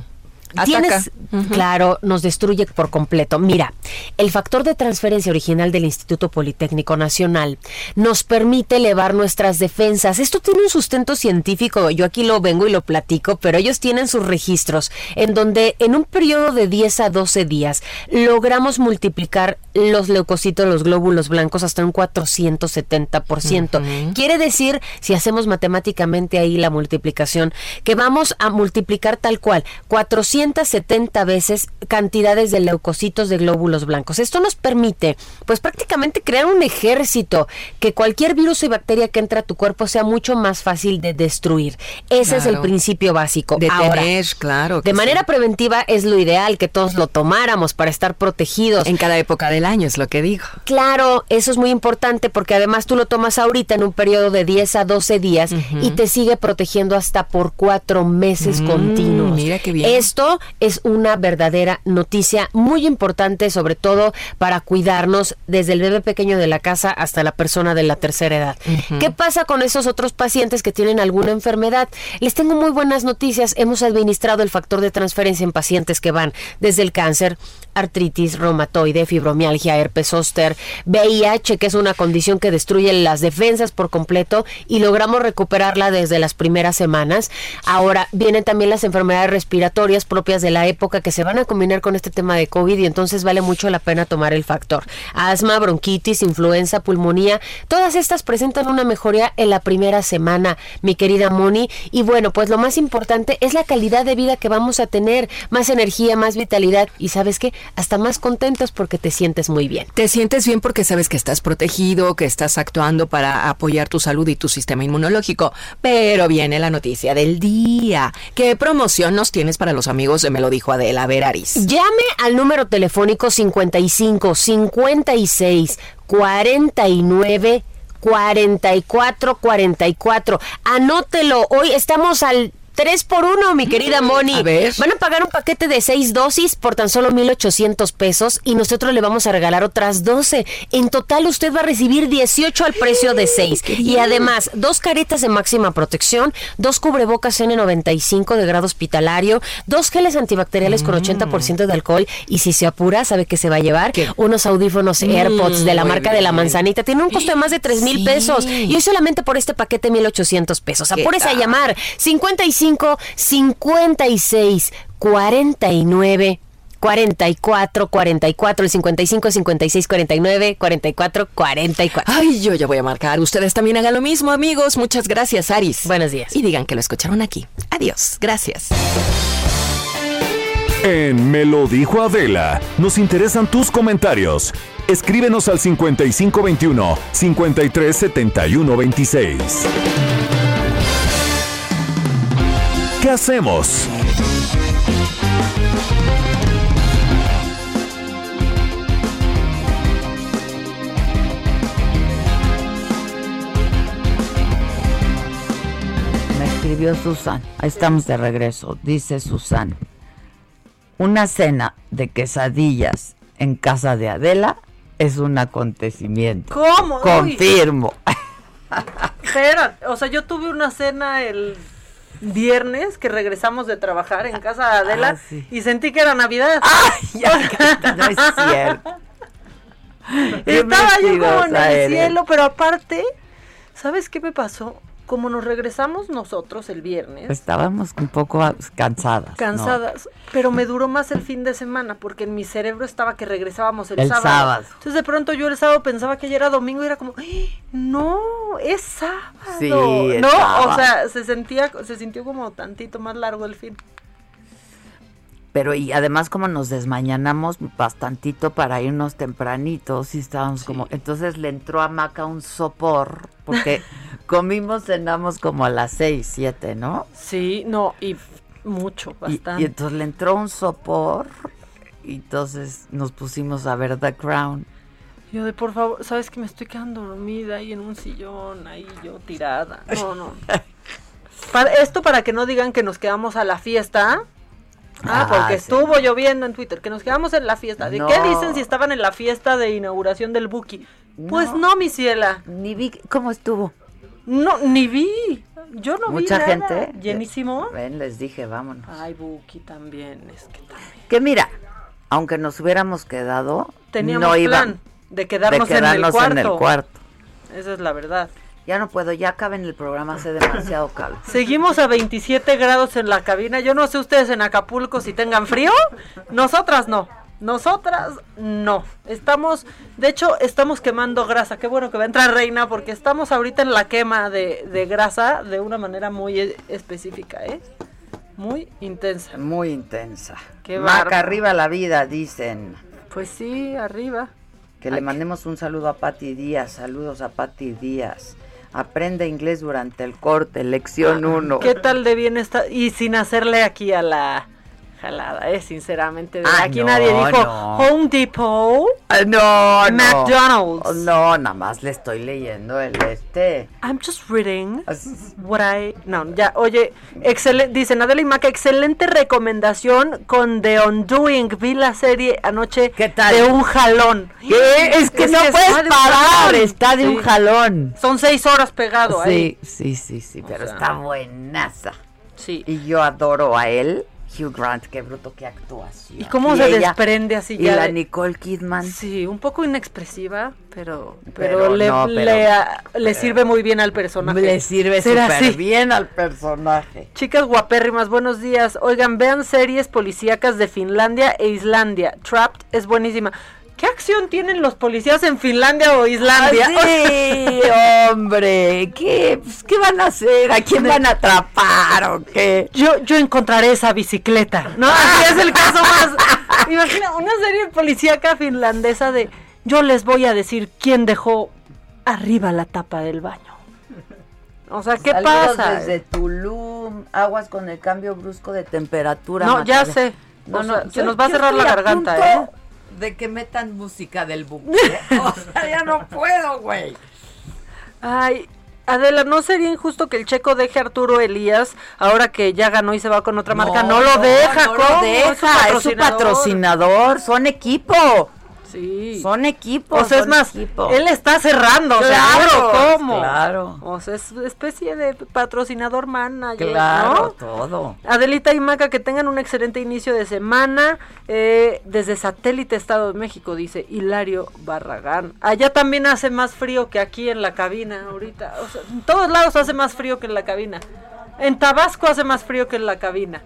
Ataca. tienes, claro, nos destruye por completo. Mira, el factor de transferencia original del Instituto Politécnico Nacional nos permite elevar nuestras defensas. Esto tiene un sustento científico, yo aquí lo vengo y lo platico, pero ellos tienen sus registros en donde en un periodo de 10 a 12 días logramos multiplicar los leucocitos, los glóbulos blancos hasta un 470%. Quiere decir, si hacemos matemáticamente ahí la multiplicación, que vamos a multiplicar tal cual 470 veces cantidades de leucocitos de glóbulos blancos. Esto nos permite, pues prácticamente crear un ejército que cualquier virus y bacteria que entra a tu cuerpo sea mucho más fácil de destruir. Ese es el principio básico. De Ahora, tener, claro. de manera preventiva es lo ideal que todos lo tomáramos para estar protegidos. En cada época del año es lo que digo. Claro, eso es muy importante porque además tú lo tomas ahorita en un periodo de 10 a 12 días y te sigue protegiendo hasta por cuatro meses Mm, continuos. mira qué bien. Esto es una verdadera noticia muy importante, sobre todo para cuidarnos desde el bebé pequeño de la casa hasta la persona de la tercera edad. ¿Qué pasa con esos otros pacientes que tienen alguna enfermedad? Les tengo muy buenas noticias. Hemos administrado el factor de transferencia en pacientes que van desde el cáncer, artritis, reumatoide, fibromialgia, herpes zóster, VIH, que es una condición que destruye las defensas por completo y logramos recuperarla desde las primeras semanas. Ahora vienen también las enfermedades respiratorias propias de la época que se van a combinar con este tema de COVID y entonces vale mucho la pena tomar el factor. Asma, bronquitis, influenza, pulmonía, todas estas presentan una mejoría en la primera semana, mi querida Moni. Y bueno, pues lo más importante es la calidad de vida que vamos a tener, más energía, más vitalidad y sabes qué, hasta más contentos porque te sientes muy bien. Te sientes bien porque sabes que estás protegido, que estás actuando para apoyar tu salud y tu sistema inmunológico. Pero viene la noticia del día. ¿Qué promoción nos tienes para los amigos de Me lo dijo Adela Veraris? Llame al número telefónico 55 56 49 44 44. Anótelo. Hoy estamos al 3 por 1, mi querida Moni. A ver. Van a pagar un paquete de 6 dosis por tan solo 1,800 pesos y nosotros le vamos a regalar otras 12. En total, usted va a recibir 18 al precio de 6. Y además, dos caretas de máxima protección, dos cubrebocas N95 de grado hospitalario, dos geles antibacteriales con 80% de alcohol. Y si se apura, ¿sabe que se va a llevar? Unos audífonos AirPods de la marca de la manzanita. Tiene un costo de más de 3 mil Sí. pesos. Y hoy solamente por este paquete 1,800 pesos. ¿Qué Apúrese a llamar 55 56 49 44 44 el 55 56 49 44 44. Ay, yo ya voy a marcar. Ustedes también hagan lo mismo, amigos. Muchas gracias, Aris. Buenos días. Y digan que lo escucharon aquí. Adiós. Gracias. En Me lo dijo Adela, nos interesan tus comentarios. Escríbenos al 5521 537126. ¿Qué hacemos? Me escribió Susan. Ahí estamos de regreso. Dice Susan. Una cena de quesadillas en casa de Adela es un acontecimiento. ¿Cómo? Confirmo. Espera, o sea, yo tuve una cena el viernes que regresamos de trabajar en casa de Adela Ah, sí. y sentí que era Navidad. no es cierto. Estaba yo como en el cielo, pero aparte, ¿sabes qué me pasó? Como nos regresamos nosotros el viernes, Estábamos un poco cansadas. ¿no? cansadas, pero me duró más el fin de semana porque en mi cerebro estaba que regresábamos el, El sábado. sábado. Entonces de pronto yo el sábado pensaba que ya era domingo y era como, no, es sábado. Sí, es no, sábado. o sea, se sentía, se sintió como tantito más largo el fin. Pero y además como nos desmañanamos bastantito para irnos tempranitos y estábamos como... Entonces le entró a Maca un sopor porque comimos, cenamos como a las seis, siete, ¿no? Sí, no, y mucho, Y, bastante. y entonces le entró un sopor y entonces nos pusimos a ver The Crown. Yo de por favor, sabes que me estoy quedando dormida ahí en un sillón, ahí yo tirada. No, no. Para, esto para que no digan que nos quedamos a la fiesta. Ah, Ah, porque sí. estuvo lloviendo en Twitter, que nos quedamos en la fiesta. ¿De No. qué dicen si estaban en la fiesta de inauguración del Buki? Pues no, mi ciela. Ni vi cómo estuvo. No, ni vi. Yo no Mucha vi nada. gente. Llenísimo. Ven, les dije, vámonos. Ay, Buki también, es que también. Que mira, aunque nos hubiéramos quedado, Teníamos no plan de quedarnos, de quedarnos en, el cuarto. en el cuarto. Esa es la verdad. Ya no puedo, ya acaba en el programa, hace demasiado calor. Seguimos a 27 grados en la cabina. Yo no sé ustedes en Acapulco si tengan frío. Nosotras no. Nosotras no. Estamos, de hecho, estamos quemando grasa. Qué bueno que va a entrar Reina porque estamos ahorita en la quema de, de grasa de una manera muy e- específica, ¿eh? Muy intensa. Muy intensa. Qué Maca, arriba la vida, dicen. Pues sí, arriba. Que le mandemos un saludo a Patti Díaz. Saludos a Patti Díaz. Aprende inglés durante el corte, lección 1. Ah, ¿Qué tal de bien está? Y sin hacerle aquí a la jalada, ¿eh? Sinceramente. de Ah, aquí no, nadie dijo no. Home Depot. Ah, No. McDonald's. No, nada más le estoy leyendo el este. I'm just reading what I... No, ya, oye, excelente, dicen Adela y Maca, excelente recomendación con The Undoing. Vi la serie anoche de un jalón. ¿Qué? Es que no está puedes de un parar, jalón. está de un jalón. Son seis horas pegado ahí. Sí, sí, sí, sí, pero sea, está buenaza. Sí. Y yo adoro a él. Hugh Grant, qué bruto, qué actuación. ¿Y cómo se ella- desprende así Y ya la de- Nicole Kidman. Sí, un poco inexpresiva, pero, Pero pero, le, no, pero- le, a- le pero- sirve muy bien al personaje. Le sirve súper bien al personaje. Chicas guapérrimas, buenos días. Oigan, vean series policíacas de Finlandia e Islandia. Trapped es buenísima. ¿Qué acción tienen los policías en Finlandia o Islandia? Ah, sí, hombre, ¿qué, pues, ¿qué van a hacer? ¿A quién van a atrapar o qué? Yo, yo encontraré esa bicicleta, ¿no? Así es el caso más. Imagina una serie policíaca finlandesa de yo les voy a decir quién dejó arriba la tapa del baño. O sea, ¿qué Saludos pasa? Desde Tulum, aguas con el cambio brusco de temperatura. No, ya sé. O sea, se yo- nos va a cerrar la garganta, punto ¿eh? De que metan música del buque. ¿eh? O sea, ya no puedo, güey. Ay, Adela, ¿no sería injusto que el checo deje a Arturo Elías ahora que ya ganó y se va con otra marca? No, lo deja, no ¿cómo? lo deja, es su patrocinador, son equipo. Sí. Son equipo. O sea, es más, equipo. él está cerrando, Claro, seguro, ¿cómo? claro. O sea, es especie de patrocinador manager, Claro, ¿no? todo. Adelita y Maca, que tengan un excelente inicio de semana. eh, desde Satélite Estado de México, dice Hilario Barragán. Allá también hace más frío que aquí en la cabina ahorita. O sea, en todos lados hace más frío que en la cabina. En Tabasco hace más frío que en la cabina.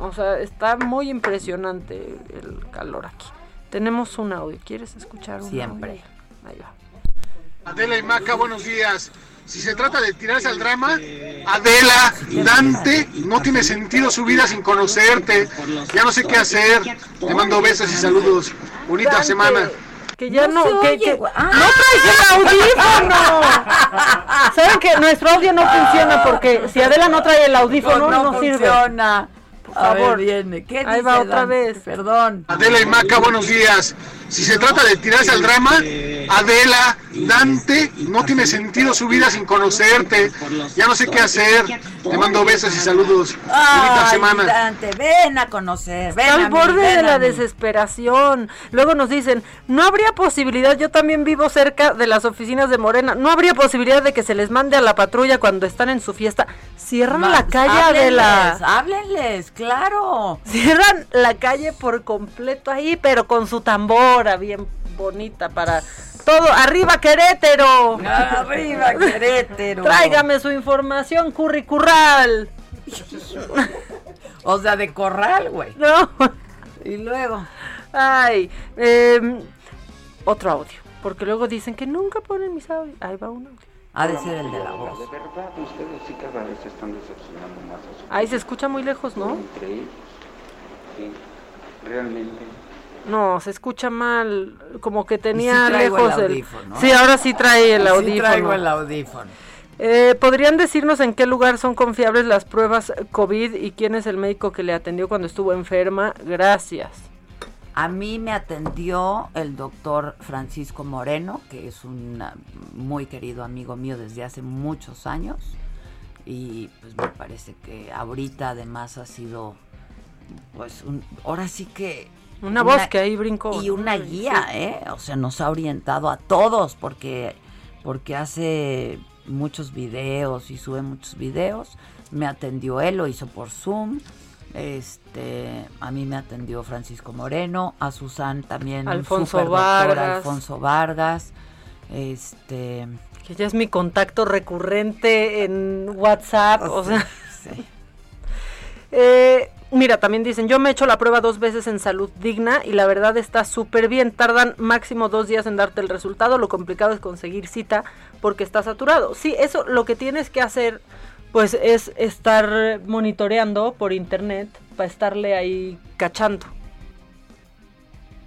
O sea, está muy impresionante el calor aquí. Tenemos un audio. ¿Quieres escuchar un Siempre. audio? Ahí va. Adela y Maca, buenos días. Si se trata de tirarse al drama, Adela, Dante, no tiene sentido su vida sin conocerte. Ya no sé qué hacer. Te mando besos y saludos. Bonita Dante, semana. Que ya no, se que, güey. no traes el audífono. Saben que nuestro audio no funciona porque si Adela no trae el audífono no, No sirve. funciona. Por A ver, favor. viene. ¿Qué Ahí dice va otra Dante? vez. Perdón. Adela y Maca, buenos días. Si se trata de tirarse al drama, Adela, Dante, no tiene sentido su vida sin conocerte. Ya no sé qué hacer. Te mando besos y saludos. Ay, semana. Dante, ven a conocer. Ven Está al borde ven de la desesperación. Luego nos dicen, no habría posibilidad, yo también vivo cerca de las oficinas de Morena, no habría posibilidad de que se les mande a la patrulla cuando están en su fiesta. Cierran la calle de la... háblenles, Háblenles, claro. Cierran la calle por completo ahí, pero con su bien bonita para todo. ¡Arriba Querétaro! Arriba, Querétaro. Tráigame su información curricural. O sea, de corral, güey. No. Y luego. Ay, em, otro audio. Porque luego dicen que nunca ponen mis audios. Ahí va uno. Ha de ser el de la voz. De verdad, ustedes sí cada vez están decepcionando más a su Ahí se escucha muy lejos, ¿no? Sí, realmente. No, se escucha mal. Como que tenía sí el lejos el. audífono. Sí, ahora sí trae el Sí audífono. traigo el audífono. Eh, ¿Podrían decirnos en qué lugar son confiables las pruebas COVID y quién es el médico que le atendió cuando estuvo enferma? Gracias. A mí me atendió el doctor Francisco Moreno, que es un ah, muy querido amigo mío desde hace muchos años. Y pues me parece que ahorita además ha sido, pues, un, ahora sí que... Una voz que ahí brincó. Y una guía, Sí. ¿eh? O sea, nos ha orientado a todos porque, porque hace muchos videos y sube muchos videos. Me atendió él, lo hizo por Zoom. Este, a mí me atendió Francisco Moreno, a Susan también, Alfonso Vargas. Alfonso Vargas. Este, Que ya es mi contacto recurrente en WhatsApp. O sea. Eh, mira, también dicen, yo me he hecho la prueba dos veces en salud digna y la verdad está súper bien. Tardan máximo dos días en darte el resultado. Lo complicado es conseguir cita porque está saturado. Sí, eso lo que tienes que hacer pues es estar monitoreando por internet para estarle ahí cachando.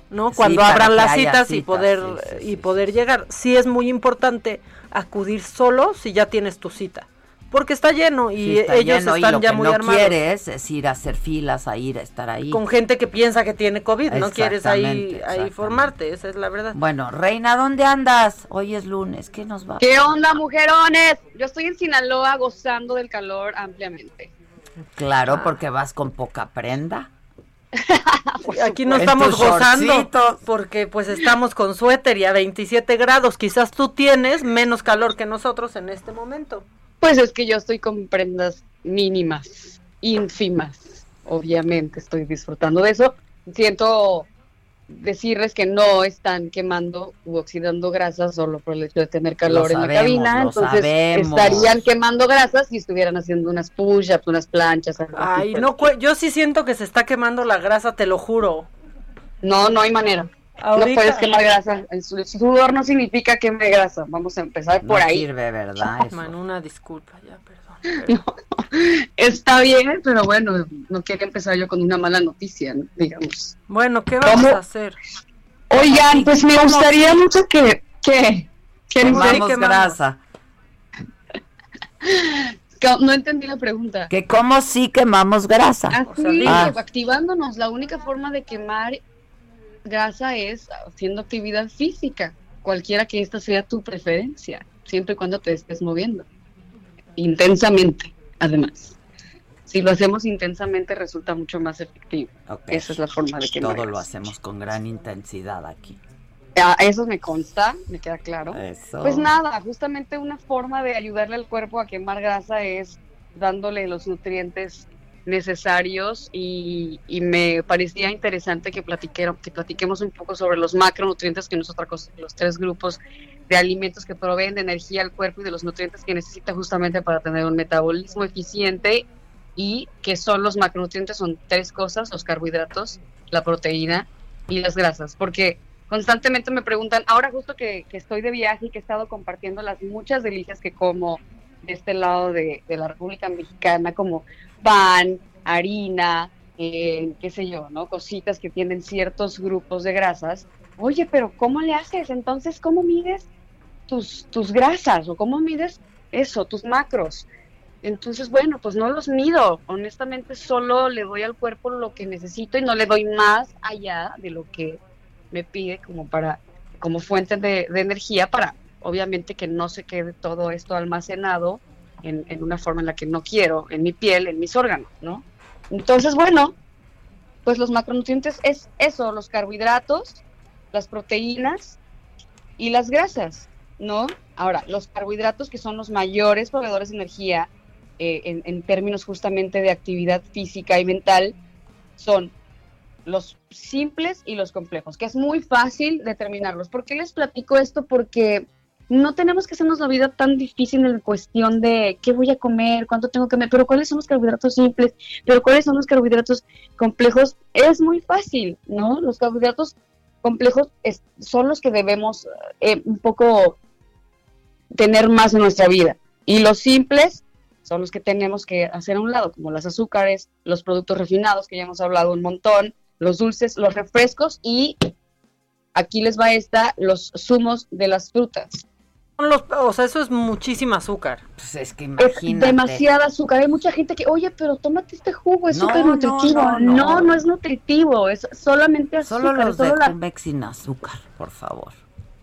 ¿no? Cuando abran las citas y poder sí, sí, y poder llegar. Sí es muy importante acudir solo si ya tienes tu cita, porque está lleno y sí está ellos lleno, y están lo ya que muy no armados. quieres es ir a hacer filas, a ir a estar ahí. Con gente que piensa que tiene COVID, no quieres ahí, ahí formarte, esa es la verdad. Bueno, Reina, ¿dónde andas? Hoy es lunes, ¿qué nos va? ¿Qué onda, mujerones? Yo estoy en Sinaloa gozando del calor ampliamente. Claro, porque vas con poca prenda. Aquí no estamos gozando shortcitos. porque pues estamos con suéter y a 27 grados. Quizás tú tienes menos calor que nosotros en este momento. Pues es que yo estoy con prendas mínimas, ínfimas. obviamente estoy disfrutando de eso. Siento decirles que no están quemando u oxidando grasas solo por el hecho de tener calor Lo en la cabina, lo entonces sabemos. estarían quemando grasas si estuvieran haciendo unas push-ups, unas planchas. algo así, Ay, pues. no, cue- yo sí siento que se está quemando la grasa, te lo juro. No, no hay manera. Ahorita- No puedes quemar grasa. El su- el sudor no significa queme grasa. Vamos a empezar por no ahí. sirve, ¿verdad? Eso. Una disculpa, ya, perdón. Está bien, pero bueno, no quiero empezar yo con una mala noticia, ¿no? digamos. Bueno, ¿qué vamos ¿Cómo? a hacer? Oigan, pues me ¿Cómo gustaría mucho que... ¿Qué? ¿Quieren Quemamos grasa. Que- No entendí la pregunta. Que como sí quemamos grasa. Así, Ah. activándonos. La única forma de quemar grasa es haciendo actividad física, cualquiera que esta sea tu preferencia, siempre y cuando te estés moviendo. Intensamente, además. Si lo hacemos intensamente resulta mucho más efectivo. Esa es la forma de quemar. Todo lo hacemos con gran intensidad aquí. Ah, Eso me consta, me queda claro. Eso. Pues nada, justamente una forma de ayudarle al cuerpo a quemar grasa es dándole los nutrientes necesarios y, y me parecía interesante que, que platiquemos un poco sobre los macronutrientes, que no es otra cosa los tres grupos de alimentos que proveen de energía al cuerpo y de los nutrientes que necesita justamente para tener un metabolismo eficiente y que son los macronutrientes, son tres cosas, los carbohidratos, la proteína y las grasas, porque constantemente me preguntan, ahora justo que, que estoy de viaje y que he estado compartiendo las muchas delicias que como de este lado de, de la República Mexicana, como pan, harina, eh, qué sé yo, ¿no? Cositas que tienen ciertos grupos de grasas. Oye, pero ¿cómo le haces? Entonces, ¿cómo mides tus, tus grasas o cómo mides eso, tus macros? Entonces, bueno, pues no los mido. Honestamente, solo le doy al cuerpo lo que necesito y no le doy más allá de lo que me pide como para, como fuente de, de energía para, obviamente, que no se quede todo esto almacenado en, en una forma en la que no quiero, en mi piel, en mis órganos, ¿no? Entonces, bueno, pues los macronutrientes es eso, los carbohidratos, las proteínas y las grasas, ¿no? Ahora, los carbohidratos que son los mayores proveedores de energía eh, en, en términos justamente de actividad física y mental son los simples y los complejos, que es muy fácil determinarlos. ¿Por qué les platico esto? Porque no tenemos que hacernos la vida tan difícil en cuestión de qué voy a comer, cuánto tengo que comer, pero cuáles son los carbohidratos simples, pero cuáles son los carbohidratos complejos. Es muy fácil, ¿no? Los carbohidratos complejos son los que debemos eh, un poco tener más en nuestra vida. Y los simples son los que tenemos que hacer a un lado, como los azúcares, los productos refinados, que ya hemos hablado un montón, los dulces, los refrescos y aquí les va esta, los zumos de las frutas. Son los- o sea, eso es muchísima azúcar. Pues es que Es imagínate. demasiada azúcar. Hay mucha gente que, oye, pero tómate este jugo, es No, súper nutritivo. no, No, no. no, es nutritivo, es solamente azúcar. Solo los de solo la- Cumex sin azúcar, por favor.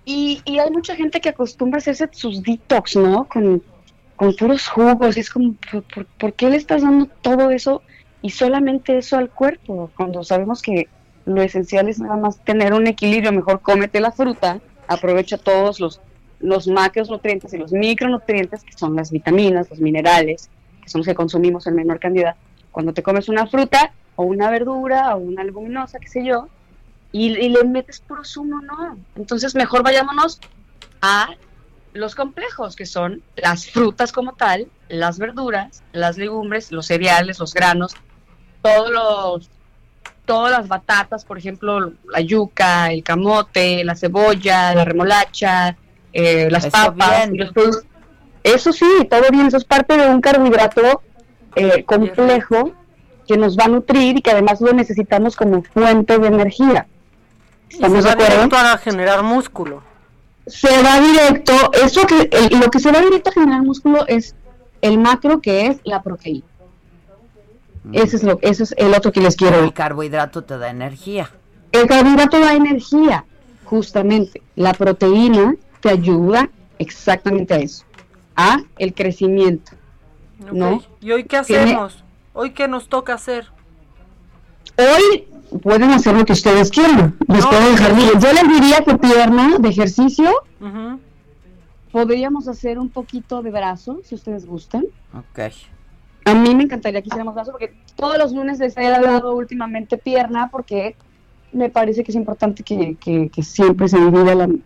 Y, y hay mucha gente que acostumbra a hacerse sus detox, ¿no? Con, con puros jugos. Y es como, ¿por, por, por qué le estás dando todo eso y solamente eso al cuerpo? Cuando sabemos que lo esencial es nada más tener un equilibrio. Mejor cómete la fruta, aprovecha todos los, los macronutrientes y los micronutrientes, que son las vitaminas, los minerales, que son los que consumimos en menor cantidad. Cuando te comes una fruta o una verdura o una leguminosa, qué sé yo, y, y le metes puro zumo, no. Entonces mejor vayámonos a los complejos, que son las frutas como tal, las verduras, las legumbres, los cereales, los granos, todos los, todas las batatas, por ejemplo, la yuca, el camote, la cebolla, la remolacha, eh, las Eso papas, y los Eso sí, todo bien, eso es parte de un carbohidrato eh, complejo que nos va a nutrir y que además lo necesitamos como fuente de energía. Y se ¿Estamos de va acuerdo? directo a generar músculo. se va directo, eso que el- lo que se va directo a generar músculo es el macro que es la proteína. Ese es lo, ese es el otro que les quiero. El carbohidrato te da energía. El carbohidrato da energía, justamente. La proteína te ayuda exactamente a eso, a el crecimiento. ¿No? ¿Y hoy qué Tiene- hacemos? ¿Hoy qué nos toca hacer? Hoy pueden hacer lo que ustedes quieran. Les No, puedo dejar, no. miren, yo les diría que pierna de ejercicio, podríamos hacer un poquito de brazo, si ustedes gustan. Ok. A mí me encantaría que hiciéramos brazo porque todos los lunes les he dado últimamente pierna porque me parece que es importante que, que, que siempre se divida la, el-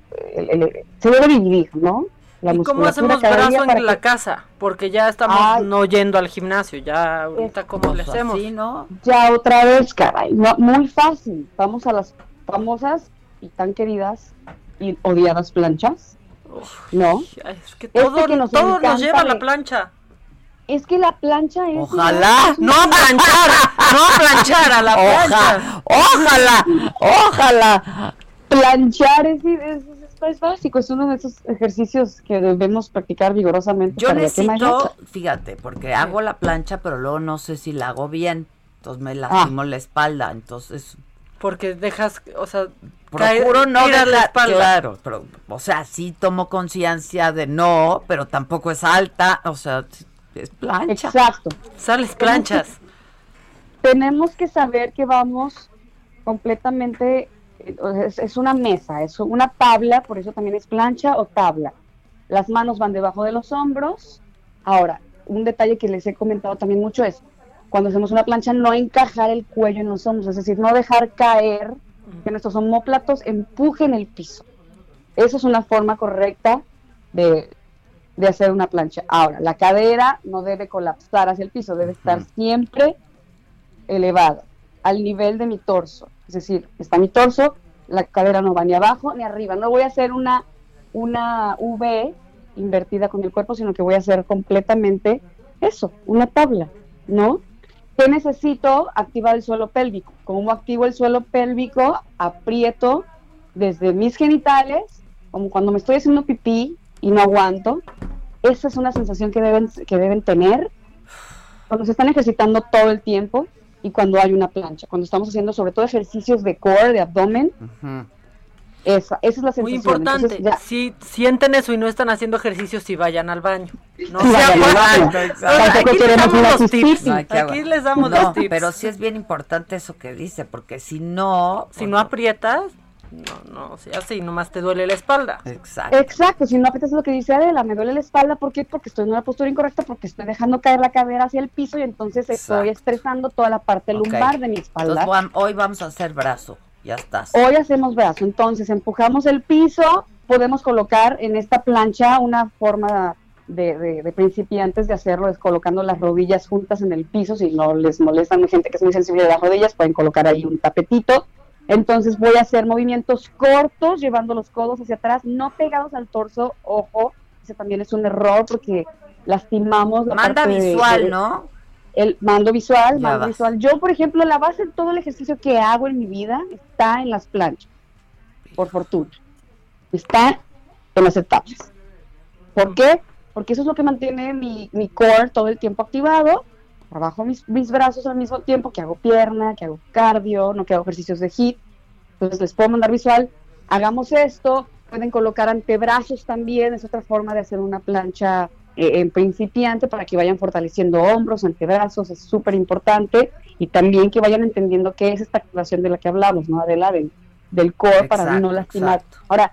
el- se debe dividir, ¿no? La ¿Y cómo hacemos brazo en la que- casa? Porque ya estamos Ay. no yendo al gimnasio, ya ahorita cómo le hacemos. ¿no? Ya otra vez, caray, no, muy fácil. Vamos a las famosas y tan queridas y odiadas planchas, ¿no? Es que Este todo, que nos todo nos encanta lleva a la de- plancha. Es que la plancha es... Ojalá. No a planchar, no a planchar a la plancha. Ojalá, ojalá. Planchar es, es, es- es básico, es uno de esos ejercicios que debemos practicar vigorosamente. Yo necesito, fíjate, porque hago la plancha, pero luego no sé si la hago bien. Entonces me lastimo la espalda. Entonces, Porque dejas, o sea, procuro no tiras la espalda. Claro, pero, o sea, sí tomo conciencia de no, pero tampoco es alta. O sea, es plancha. Exacto. Sales planchas. Tenemos que saber que vamos completamente, es, es una mesa, es una tabla, por eso también es plancha o tabla. Las manos van debajo de los hombros. Ahora, un detalle que les he comentado también mucho es, cuando hacemos una plancha, no encajar el cuello en los hombros, es decir, no dejar caer que nuestros omóplatos empujen el piso. Esa es una forma correcta de, de hacer una plancha. Ahora, la cadera no debe colapsar hacia el piso, debe estar siempre elevada, al nivel de mi torso. Es decir, está mi torso, la cadera no va ni abajo ni arriba. No voy a hacer una, una V invertida con el cuerpo, sino que voy a hacer completamente eso, una tabla, ¿no? ¿Qué necesito? Activar el suelo pélvico. ¿Cómo activo el suelo pélvico? Aprieto desde mis genitales, como cuando me estoy haciendo pipí y no aguanto. Esa es una sensación que deben, que deben tener cuando se están ejercitando todo el tiempo y cuando hay una plancha. Cuando estamos haciendo sobre todo ejercicios de core, de abdomen, esa, esa es la sensación. Muy importante. Entonces, Si sienten eso y no están haciendo ejercicios, si vayan al baño. No Sí, vayan al. Aquí les damos los tips. cistitis. No, hay que Aquí aguantar. les damos No, los tips. Pero sí es bien importante eso que dice, porque si no. Si no aprietas, no, no, o sea, así nomás te duele la espalda. Exacto. Exacto, si no aprietas lo que dice Adela, me duele la espalda, ¿por qué? Porque estoy en una postura incorrecta, porque estoy dejando caer la cadera hacia el piso y entonces estoy estresando toda la parte lumbar de mi espalda. Entonces, hoy vamos a hacer brazo. Ya estás. Hoy hacemos brazo, entonces empujamos el piso, podemos colocar en esta plancha una forma de, de- de principiantes de hacerlo, es colocando las rodillas juntas en el piso, si no les molesta a gente que es muy sensible de las rodillas, pueden colocar ahí un tapetito. Entonces voy a hacer movimientos cortos, llevando los codos hacia atrás, no pegados al torso, ojo, ese también es un error porque lastimamos la Manda parte de- visual, de- ¿no? el mando visual, Ya mando vas. visual. Yo, por ejemplo, la base de todo el ejercicio que hago en mi vida está en las planchas, por fortuna. Está en las etapas. ¿Por qué? Porque eso es lo que mantiene mi, mi core todo el tiempo activado. Trabajo mis, mis brazos al mismo tiempo que hago pierna, que hago cardio, no que hago ejercicios de hit. Entonces les puedo mandar visual. Hagamos esto. Pueden colocar antebrazos también. Es otra forma de hacer una plancha eh, en principiante para que vayan fortaleciendo hombros, antebrazos. Es súper importante. Y también que vayan entendiendo qué es esta activación de la que hablamos, ¿no? Adela, del, del core para no lastimar. Ahora,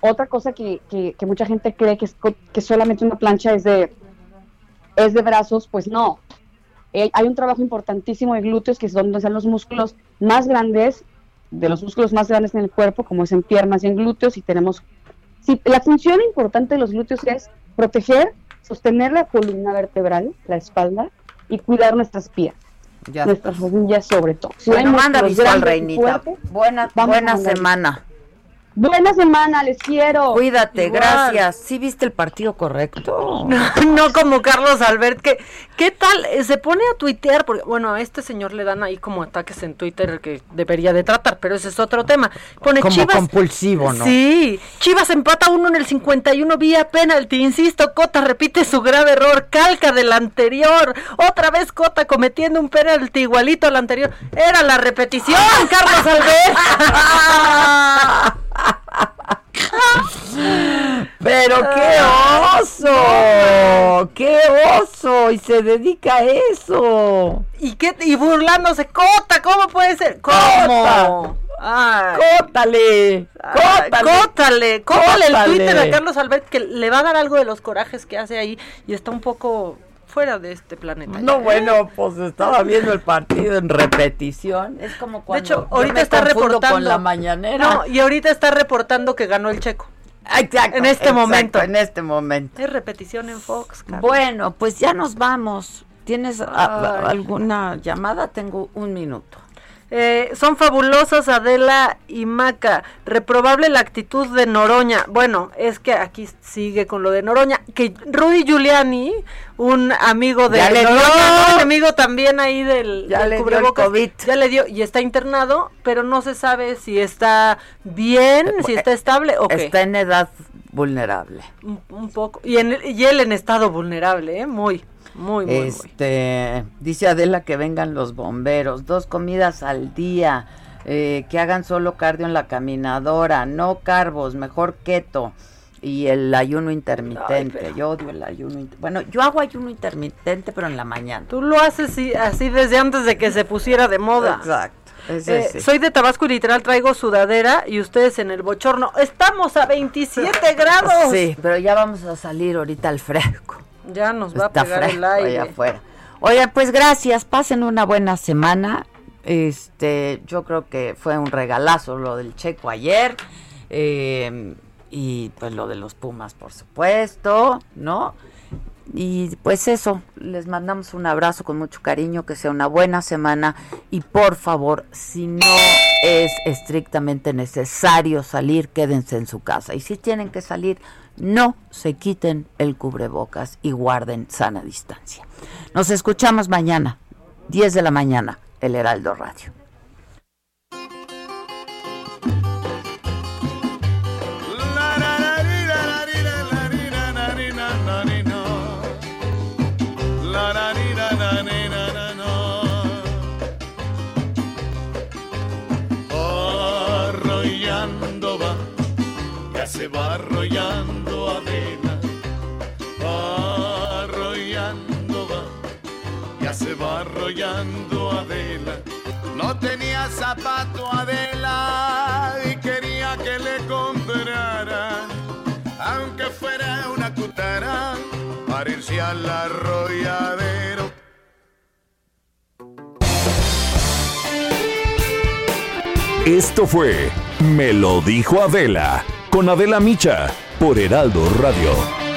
otra cosa que, que, que mucha gente cree que, es que solamente una plancha es de, es de brazos, pues no. Eh, hay un trabajo importantísimo de glúteos, que es donde están los músculos más grandes, de los músculos más grandes en el cuerpo, como es en piernas y en glúteos, y tenemos... Sí, la función importante de los glúteos es proteger, sostener la columna vertebral, la espalda, y cuidar nuestras piernas, Ya nuestras rodillas sobre todo. Si Bueno, manda visual, Reinita. fuertes, Buena, buena semana. Buena semana, les quiero. Cuídate, Igual. gracias. ¿Sí viste el partido correcto? No, no como Carlos Albert, que ¿qué tal? Eh, Se pone a tuitear, porque bueno, a este señor le dan ahí como ataques en Twitter que debería de tratar, pero ese es otro tema. Pone Como Chivas. compulsivo, ¿no? Sí, Chivas empata uno en el 51 vía penalti, insisto, Cota repite su grave error, calca del anterior, otra vez Cota cometiendo un penalti igualito al anterior. Era la repetición, Carlos Albert. Pero qué oso, qué oso, y se dedica a eso. ¿Y qué? Y burlándose, Cota, ¿cómo puede ser? ¿Cómo? Cota. Ay. Cótale, cótale, Cótale, cótale el. Twitter a Carlos Albert que le va a dar algo de los corajes que hace ahí y está un poco fuera de este planeta. No, ya. bueno, pues estaba viendo el partido en repetición. Es como cuando De hecho, ahorita me está reportando. con la mañanera. No, y ahorita está reportando que ganó el checo. Exacto, En este exacto, momento. En este momento. Es repetición en Fox. Carlos. Bueno, pues ya nos vamos. ¿Tienes a- alguna llamada? Tengo un minuto. Eh, son fabulosas Adela y Maca. Reprobable la actitud de Noroña. Bueno, es que aquí sigue con lo de Noroña. Que Rudy Giuliani, un amigo de Ya le Noroña, dio. ¿no? un amigo también ahí del, Ya del le dio el COVID. ya le dio y está internado, pero no se sabe si está bien, si está estable o qué. Eh, Está en edad vulnerable. Un, un poco. Y, en, y él en estado vulnerable, ¿eh? Muy, muy, muy, muy. Este, dice Adela que vengan los bomberos, dos comidas al día, eh, que hagan solo cardio en la caminadora, no carbos, mejor keto y el ayuno intermitente. Yo odio el ayuno. inter- Bueno, yo hago ayuno intermitente, pero en la mañana. Tú lo haces así, así desde antes de que se pusiera de moda. Exacto. Eh, sí. Soy de Tabasco y literal traigo sudadera y ustedes en el bochorno. Estamos a 27 grados. Sí, pero ya vamos a salir ahorita al fresco. Ya nos va Está a pegar el aire. allá afuera. Oigan, pues gracias, pasen una buena semana. Este, yo creo que fue un regalazo lo del Checo ayer. eh, y pues lo de los Pumas, por supuesto, ¿no? Y pues eso, les mandamos un abrazo con mucho cariño, que sea una buena semana y por favor, si no es estrictamente necesario salir, quédense en su casa. Y si tienen que salir, no se quiten el cubrebocas y guarden sana distancia. Nos escuchamos mañana, 10 de la mañana, El Heraldo Radio. Va, ya se va se va arrollando Adela. No tenía zapato Adela y quería que le comprara, aunque fuera una cutara, para irse al arrolladero. Esto fue Me lo dijo Adela con Adela Micha por Heraldo Radio.